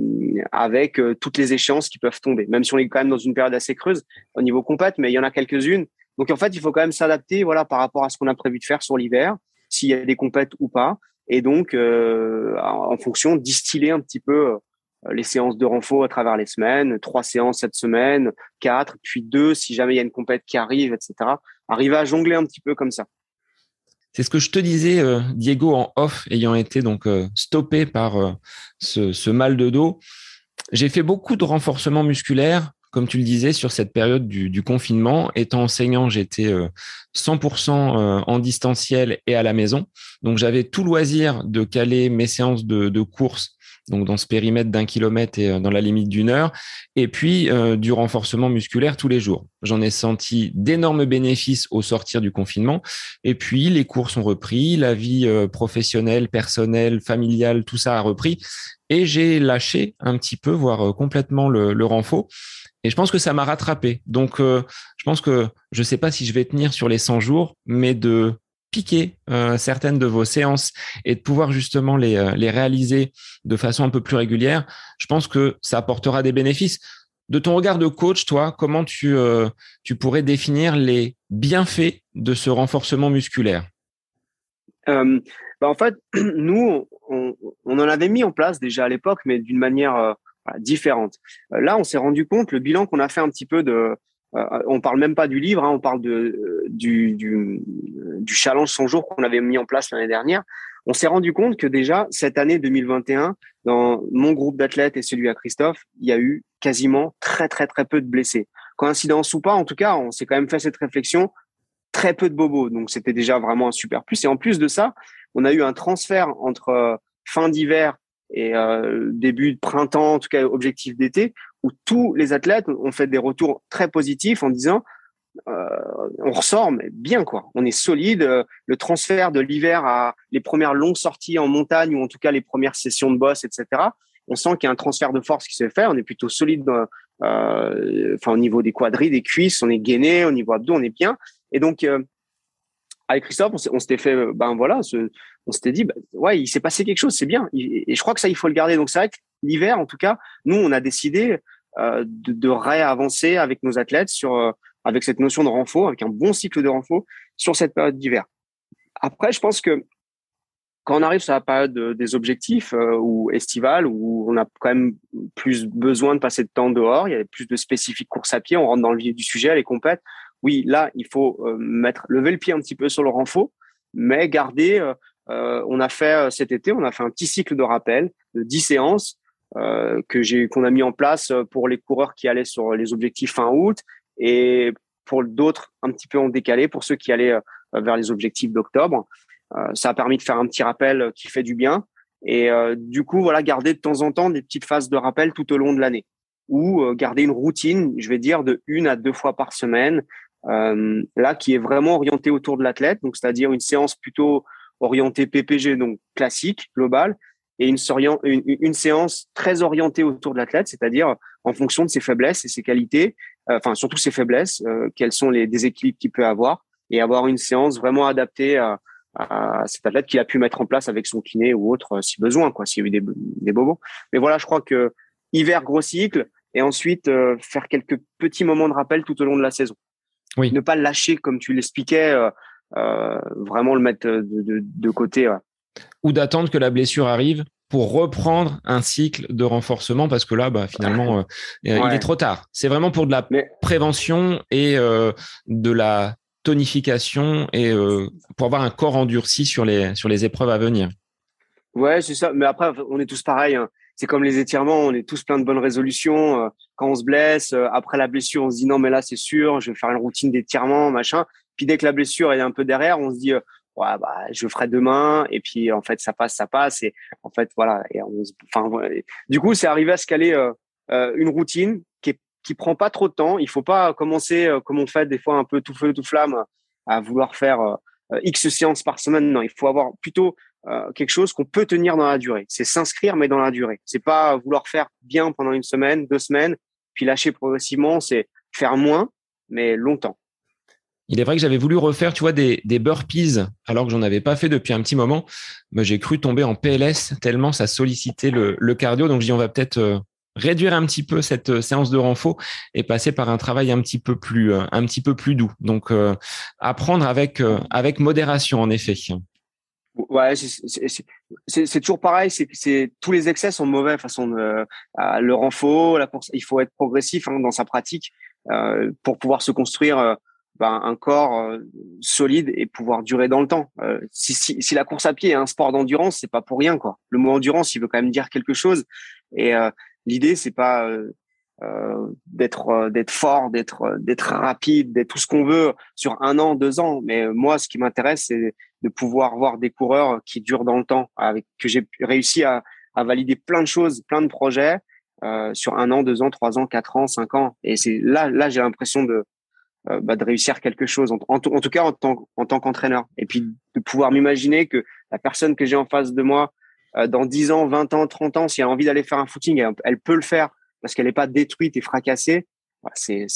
avec euh, toutes les échéances qui peuvent tomber. Même si on est quand même dans une période assez creuse au niveau compète, mais il y en a quelques-unes. Donc en fait, il faut quand même s'adapter, voilà, par rapport à ce qu'on a prévu de faire sur l'hiver, s'il y a des compètes ou pas, et donc euh, en fonction distiller un petit peu les séances de renfort à travers les semaines, trois séances cette semaine, quatre, puis deux si jamais il y a une compète qui arrive, etc. Arriver à jongler un petit peu comme ça. C'est ce que je te disais, euh, Diego, en off, ayant été donc euh, stoppé par euh, ce, mal de dos. J'ai fait beaucoup de renforcement musculaire, comme tu le disais, sur cette période du, confinement. Étant enseignant, j'étais 100% en distanciel et à la maison. Donc, j'avais tout loisir de caler mes séances de, de course donc dans ce périmètre d'un kilomètre et euh, dans la limite d'une heure, et puis euh, du renforcement musculaire tous les jours. J'en ai senti d'énormes bénéfices au sortir du confinement, et puis les cours sont repris, la vie euh, professionnelle, personnelle, familiale, tout ça a repris, et j'ai lâché un petit peu, voire complètement le, le renfort. Et je pense que ça m'a rattrapé. Donc, je pense que je ne sais pas si je vais tenir sur les 100 jours, mais de piquer euh, certaines de vos séances et de pouvoir justement les, euh, les réaliser de façon un peu plus régulière, je pense que ça apportera des bénéfices. De ton regard de coach, toi, comment tu, euh, tu pourrais définir les bienfaits de ce renforcement musculaire? Bah, En fait, nous, on, en avait mis en place déjà à l'époque, mais d'une manière différente. Là, on s'est rendu compte, le bilan qu'on a fait un petit peu de, euh, on parle même pas du livre, hein, on parle de, euh, du, du, challenge 100 jours qu'on avait mis en place l'année dernière. On s'est rendu compte que déjà cette année 2021, dans mon groupe d'athlètes et celui à Christophe, il y a eu quasiment très très très peu de blessés. Coïncidence ou pas, en tout cas, on s'est quand même fait cette réflexion. Très peu de bobos, donc c'était déjà vraiment un super plus. Et en plus de ça, on a eu un transfert entre euh, fin d'hiver et début de printemps, en tout cas objectif d'été, où tous les athlètes ont fait des retours très positifs en disant euh, on ressort mais bien quoi. On est solide. Euh, le transfert de l'hiver à les premières longues sorties en montagne ou en tout cas les premières sessions de boss, etc. On sent qu'il y a un transfert de force qui se fait. On est plutôt solide. Euh, enfin au niveau des quadris, des cuisses, on est gainé. Au niveau abdos, on est bien. Et donc avec Christophe, on s'était fait, ben voilà, on s'était dit, ben, ouais, il s'est passé quelque chose, c'est bien. Et je crois que ça, il faut le garder. Donc c'est vrai que l'hiver, en tout cas, nous, on a décidé euh, de, de réavancer avec nos athlètes sur euh, avec cette notion de renfort, avec un bon cycle de renfort sur cette période d'hiver. Après, je pense que quand on arrive sur la période des objectifs euh, ou estivale, où on a quand même plus besoin de passer de temps dehors, il y a plus de spécifiques courses à pied, on rentre dans le vif du sujet, les compètes. Oui, là, il faut mettre lever le pied un petit peu sur le renfort, mais garder. on a fait cet été, on a fait un petit cycle de rappel de 10 séances euh, que j'ai qu'on a mis en place pour les coureurs qui allaient sur les objectifs fin août et pour d'autres un petit peu en décalé pour ceux qui allaient euh, vers les objectifs d'octobre. Euh, ça a permis de faire un petit rappel qui fait du bien et du coup voilà garder de temps en temps des petites phases de rappel tout au long de l'année ou garder une routine, je vais dire de une à deux fois par semaine, là qui est vraiment orientée autour de l'athlète, donc c'est-à-dire une séance plutôt orientée PPG donc classique globale et une, une, séance très orientée autour de l'athlète, c'est-à-dire en fonction de ses faiblesses et ses qualités, euh, enfin surtout ses faiblesses, euh, quels sont les déséquilibres qu'il peut avoir, et avoir une séance vraiment adaptée à, à cet athlète qu'il a pu mettre en place avec son kiné ou autre euh, si besoin, quoi, s'il y a eu des, des bobos. Mais voilà, je crois que hiver gros cycle et ensuite faire quelques petits moments de rappel tout au long de la saison. Oui. Ne pas lâcher comme tu l'expliquais, vraiment le mettre de, de, de côté ou d'attendre que la blessure arrive pour reprendre un cycle de renforcement parce que là, bah, finalement, euh, il est trop tard. C'est vraiment pour de la prévention et euh, de la tonification et euh, pour avoir un corps endurci sur les, sur les épreuves à venir. Ouais, c'est ça. Mais après, on est tous pareils. Hein. C'est comme les étirements, on est tous plein de bonnes résolutions. Quand on se blesse, après la blessure, on se dit non, mais là, c'est sûr, je vais faire une routine d'étirement, machin. Puis dès que la blessure est un peu derrière, on se dit ouais, bah, je ferai demain. Et puis, en fait, ça passe, ça passe. Et en fait, voilà. Et enfin, du coup, c'est arrivé à se caler euh, euh, une routine qui est, qui prend pas trop de temps. Il faut pas commencer euh, comme on fait des fois un peu tout feu tout flamme à vouloir faire X séances par semaine. Non, il faut avoir plutôt quelque chose qu'on peut tenir dans la durée. C'est s'inscrire, mais dans la durée. C'est pas vouloir faire bien pendant une semaine, deux semaines, puis lâcher progressivement. C'est faire moins, mais longtemps. Il est vrai que j'avais voulu refaire, tu vois, des, burpees alors que j'en avais pas fait depuis un petit moment. Mais j'ai cru tomber en PLS tellement ça sollicitait le, cardio. Donc, je dis, on va peut-être euh, réduire un petit peu cette euh, séance de renfort et passer par un travail un petit peu plus, euh, un petit peu plus doux. Donc, apprendre avec, avec modération, en effet. Ouais, c'est toujours pareil. C'est tous les excès sont mauvais. Façon de, le renfort, la il faut être progressif hein, dans sa pratique pour pouvoir se construire ben, un corps euh, solide et pouvoir durer dans le temps. Euh, si, si, si, la course à pied est un sport d'endurance, c'est pas pour rien quoi. Le mot endurance, il veut quand même dire quelque chose. Et euh, l'idée, c'est pas d'être d'être fort, d'être d'être rapide, d'être tout ce qu'on veut sur un an, deux ans. Mais moi, ce qui m'intéresse, c'est de pouvoir voir des coureurs qui durent dans le temps, avec que j'ai réussi à, valider plein de choses, plein de projets. sur un an, deux ans, trois ans, quatre ans, cinq ans. Et c'est là, là, j'ai l'impression de, euh, bah, de réussir quelque chose, en, en, tout cas en tant, en tant qu'entraîneur. Et puis de pouvoir m'imaginer que la personne que j'ai en face de moi, euh, dans 10 ans, 20 ans, 30 ans, si elle a envie d'aller faire un footing, elle, peut le faire parce qu'elle n'est pas détruite et fracassée. Bah, c'est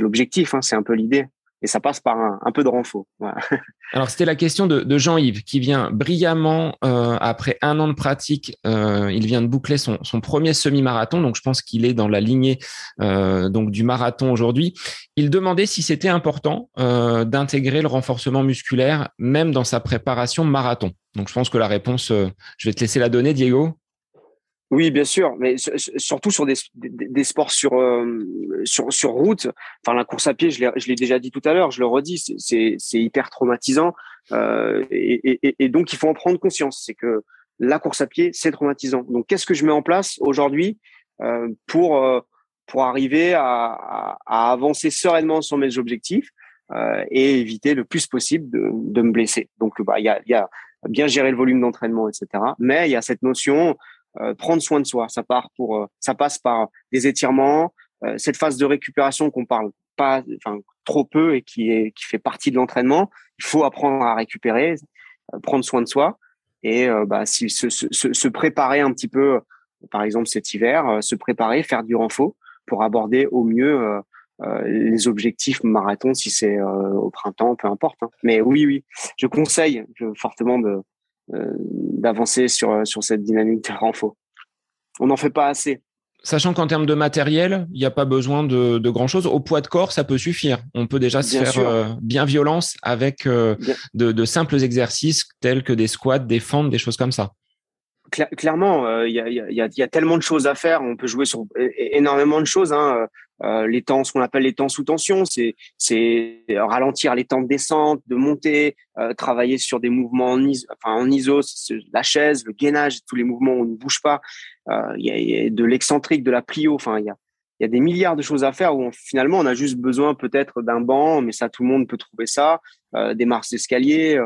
l'objectif, hein, c'est un peu l'idée et ça passe par un, peu de renfort. Alors c'était la question de, Jean-Yves qui vient brillamment euh, après un an de pratique. Euh, il vient de boucler son, premier semi-marathon, donc je pense qu'il est dans la lignée euh, du marathon aujourd'hui. Il demandait si c'était important d'intégrer le renforcement musculaire même dans sa préparation marathon. Donc je pense que la réponse, je vais te laisser la donner, Diego. Oui, bien sûr, mais surtout sur des, sports sur, euh, sur, sur route. Enfin, la course à pied, je l'ai déjà dit tout à l'heure, je le redis, c'est hyper traumatisant. Euh, et, et, donc, il faut en prendre conscience. C'est que la course à pied, c'est traumatisant. Donc, qu'est-ce que je mets en place aujourd'hui euh, pour, pour arriver à, à, avancer sereinement sur mes objectifs et éviter le plus possible de, de me blesser? Donc, bah, il y, a, y a bien gérer le volume d'entraînement, etc. Mais il y a cette notion prendre soin de soi. Ça part pour, euh, ça passe par des étirements, euh, cette phase de récupération qu'on parle pas, enfin trop peu et qui est qui fait partie de l'entraînement. Il faut apprendre à récupérer, prendre soin de soi et bah, si se, se, se, préparer un petit peu, par exemple cet hiver, se préparer, faire du renfort pour aborder au mieux les objectifs marathon si c'est au printemps, peu importe. Hein. Mais oui, oui, je conseille fortement de, euh, d'avancer sur, sur cette dynamique de renfort. On n'en fait pas assez. Sachant qu'en termes de matériel, il n'y a pas besoin de, de, grand chose. Au poids de corps, ça peut suffire. On peut déjà se faire euh, bien violence avec euh, de, de, simples exercices tels que des squats, des fentes, des choses comme ça clairement, il y, a, y, a, y, a, tellement de choses à faire. On peut jouer sur énormément de choses. Hein. Euh, les temps, ce qu'on appelle les temps sous tension, c'est c'est ralentir les temps de descente, de montée, euh, travailler sur des mouvements en iso, enfin en iso, la chaise, le gainage, tous les mouvements où on ne bouge pas. Euh, il y, a, de l'excentrique, de la plio. Enfin, il y a il y a des milliards de choses à faire où finalement on a juste besoin peut-être d'un banc, mais ça tout le monde peut trouver ça, des marches d'escalier,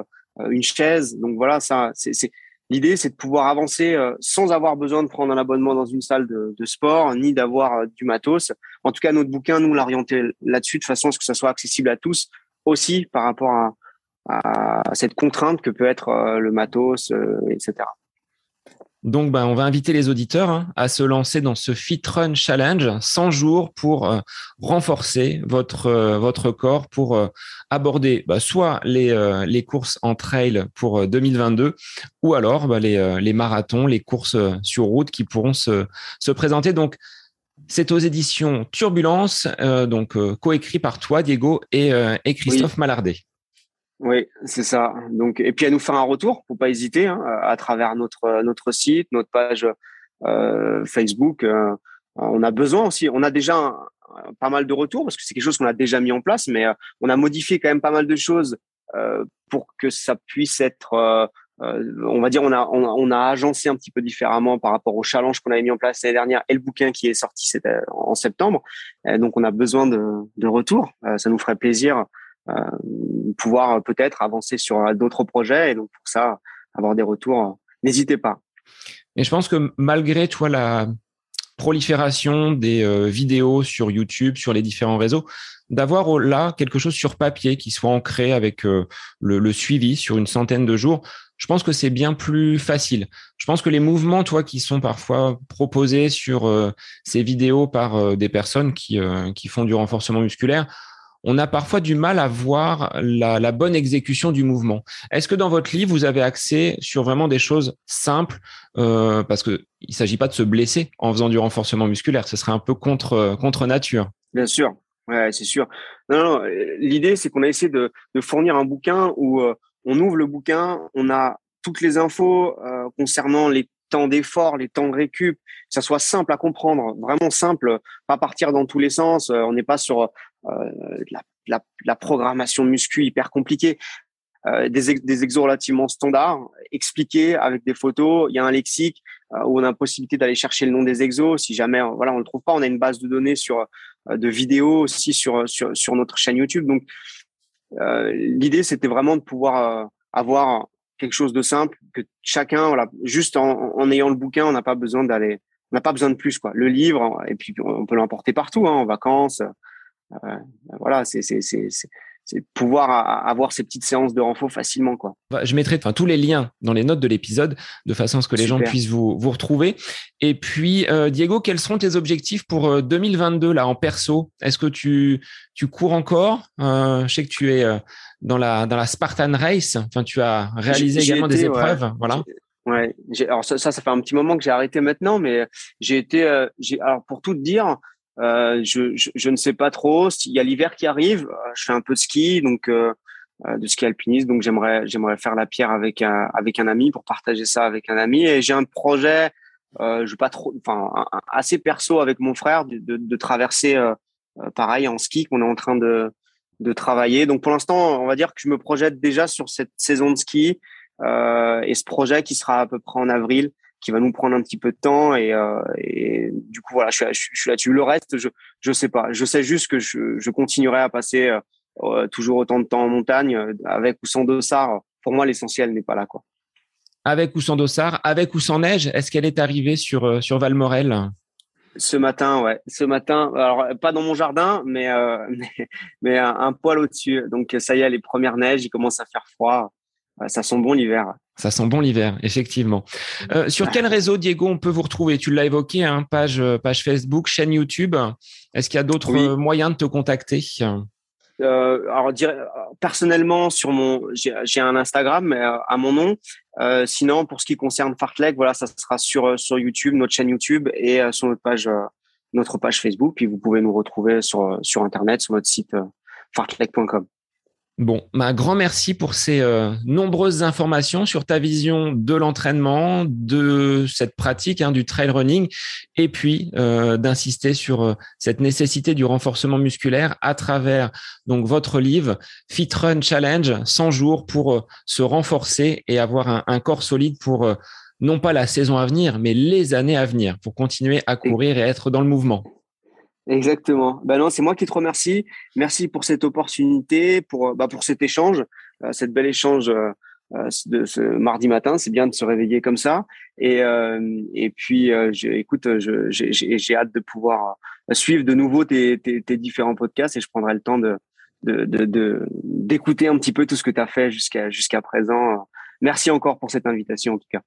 une chaise. Donc voilà, ça c'est L'idée, c'est de pouvoir avancer euh, sans avoir besoin de prendre un abonnement dans une salle de, sport, ni d'avoir euh, du matos. En tout cas, notre bouquin, nous l'orienter là-dessus de façon à ce que ça soit accessible à tous, aussi par rapport à, à cette contrainte que peut être euh, le matos, etc. Donc, ben, on va inviter les auditeurs hein, à se lancer dans ce Fit Run Challenge 100 jours pour euh, renforcer votre, euh, votre corps, pour euh, aborder bah, soit les, les courses en trail pour 2022 ou alors bah, les, les marathons, les courses sur route qui pourront se, se présenter. Donc, c'est aux éditions Turbulence, donc coécrit par toi, Diego, et, et Christophe Malardet. Oui, c'est ça. Donc, et puis à nous faire un retour, faut pas hésiter, hein, à travers notre notre site, notre page euh, Facebook. Euh, on a besoin aussi. On a déjà pas mal de retours parce que c'est quelque chose qu'on a déjà mis en place, mais euh, on a modifié quand même pas mal de choses pour que ça puisse être on va dire on a on, a agencé un petit peu différemment par rapport au challenge qu'on avait mis en place l'année dernière et le bouquin qui est sorti en septembre. donc on a besoin de, de retours. ça nous ferait plaisir pouvoir peut-être avancer sur d'autres projets. Et donc pour ça, avoir des retours, n'hésitez pas. Et je pense que malgré toi la prolifération des euh, vidéos sur YouTube, sur les différents réseaux, d'avoir là quelque chose sur papier qui soit ancré avec euh, le, le, suivi sur une centaine de jours, je pense que c'est bien plus facile. Je pense que les mouvements, toi, qui sont parfois proposés sur ces vidéos par des personnes qui, qui font du renforcement musculaire, on a parfois du mal à voir la, bonne exécution du mouvement. Est-ce que dans votre livre, vous avez accès sur vraiment des choses simples euh, Parce qu'il ne s'agit pas de se blesser en faisant du renforcement musculaire. Ce serait un peu contre, contre nature. Bien sûr. Ouais, c'est sûr. Non, non, l'idée, c'est qu'on a essayé de, fournir un bouquin où euh, on ouvre le bouquin, on a toutes les infos euh, concernant les temps d'effort, les temps de récup, que ça soit simple à comprendre, vraiment simple, pas partir dans tous les sens. on n'est pas sur euh, la, programmation muscu hyper compliquée. Euh, des, des exos relativement standards, expliqués avec des photos. Il y a un lexique euh, où on a la possibilité d'aller chercher le nom des exos. Si jamais voilà on le trouve pas, on a une base de données sur de vidéos aussi sur sur, sur notre chaîne YouTube. Donc l'idée c'était vraiment de pouvoir avoir quelque chose de simple que chacun voilà juste en, ayant le bouquin on n'a pas besoin d'aller on n'a pas besoin de plus quoi le livre et puis on peut l'emporter partout hein, en vacances euh, voilà, c'est c'est pouvoir avoir ces petites séances de renfort facilement quoi. Bah, je mettrai enfin tous les liens dans les notes de l'épisode de façon à ce que les gens puissent vous vous retrouver. Et puis euh, Diego, quels seront tes objectifs pour 2022 euh, là en perso? Est-ce que tu tu cours encore? Je sais que tu es dans la dans la Spartan Race. Enfin, tu as réalisé également des épreuves, voilà. Ouais, alors ça, ça, ça fait un petit moment que j'ai arrêté maintenant, mais j'ai été, alors pour tout te dire, euh, je, je, je, ne sais pas trop. Il y a l'hiver qui arrive. Euh, je fais un peu de ski, donc euh, de ski alpiniste. Donc j'aimerais j'aimerais faire la pierre avec un avec un ami pour partager ça avec un ami. Et j'ai un projet, euh, je pas trop, enfin assez perso avec mon frère de, de, de traverser pareil en ski qu'on est en train de de travailler. Donc pour l'instant, on va dire que je me projette déjà sur cette saison de ski euh, et ce projet qui sera à peu près en avril qui va nous prendre un petit peu de temps et, euh, et du coup voilà je suis, je suis là-dessus le reste je je sais pas je sais juste que je, je continuerai à passer euh, euh, toujours autant de temps en montagne avec ou sans dossard pour moi l'essentiel n'est pas là quoi avec ou sans dossard avec ou sans neige est-ce qu'elle est arrivée sur sur Valmorel? Ce matin, ouais. Ce matin, alors pas dans mon jardin, mais euh, mais, mais un, un, poil au-dessus. Donc ça y est, les premières neiges, il commence à faire froid. Ça sent bon l'hiver. Ça sent bon l'hiver, effectivement. Euh, sur quel réseau, Diego, on peut vous retrouver? Tu l'as évoqué, hein, page, euh, page Facebook, chaîne YouTube. Est-ce qu'il y a d'autres euh, moyens de te contacter? Euh, alors personnellement sur mon j'ai un Instagram mais à mon nom. Euh, sinon pour ce qui concerne Fartlek voilà ça sera sur sur YouTube notre chaîne YouTube et sur notre page notre page Facebook. Puis vous pouvez nous retrouver sur sur internet sur notre site fartlek.com Bon, bah, grand merci pour ces euh, nombreuses informations sur ta vision de l'entraînement, de cette pratique hein, du trail running, et puis euh, d'insister sur euh, cette nécessité du renforcement musculaire à travers donc votre livre Fit Run Challenge 100 jours pour se renforcer et avoir un corps solide pour non pas la saison à venir, mais les années à venir, pour continuer à courir et être dans le mouvement. Exactement. Ben non, c'est moi qui te remercie. Merci pour cette opportunité, pour bah, pour cet échange, euh, cette bel échange euh, euh, de ce mardi matin. C'est bien de se réveiller comme ça. Et et puis, écoute, j'ai hâte de pouvoir suivre de nouveau tes, tes, différents podcasts et je prendrai le temps de de d'écouter un petit peu tout ce que tu as fait jusqu'à jusqu'à présent. Merci encore pour cette invitation en tout cas.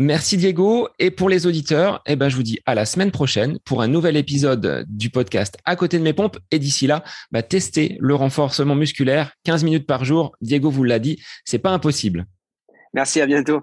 Merci Diego. Et pour les auditeurs, eh ben, je vous dis à la semaine prochaine pour un nouvel épisode du podcast À côté de mes pompes. Et d'ici là, bah, testez le renforcement musculaire 15 minutes par jour. Diego vous l'a dit, c'est pas impossible. Merci, à bientôt.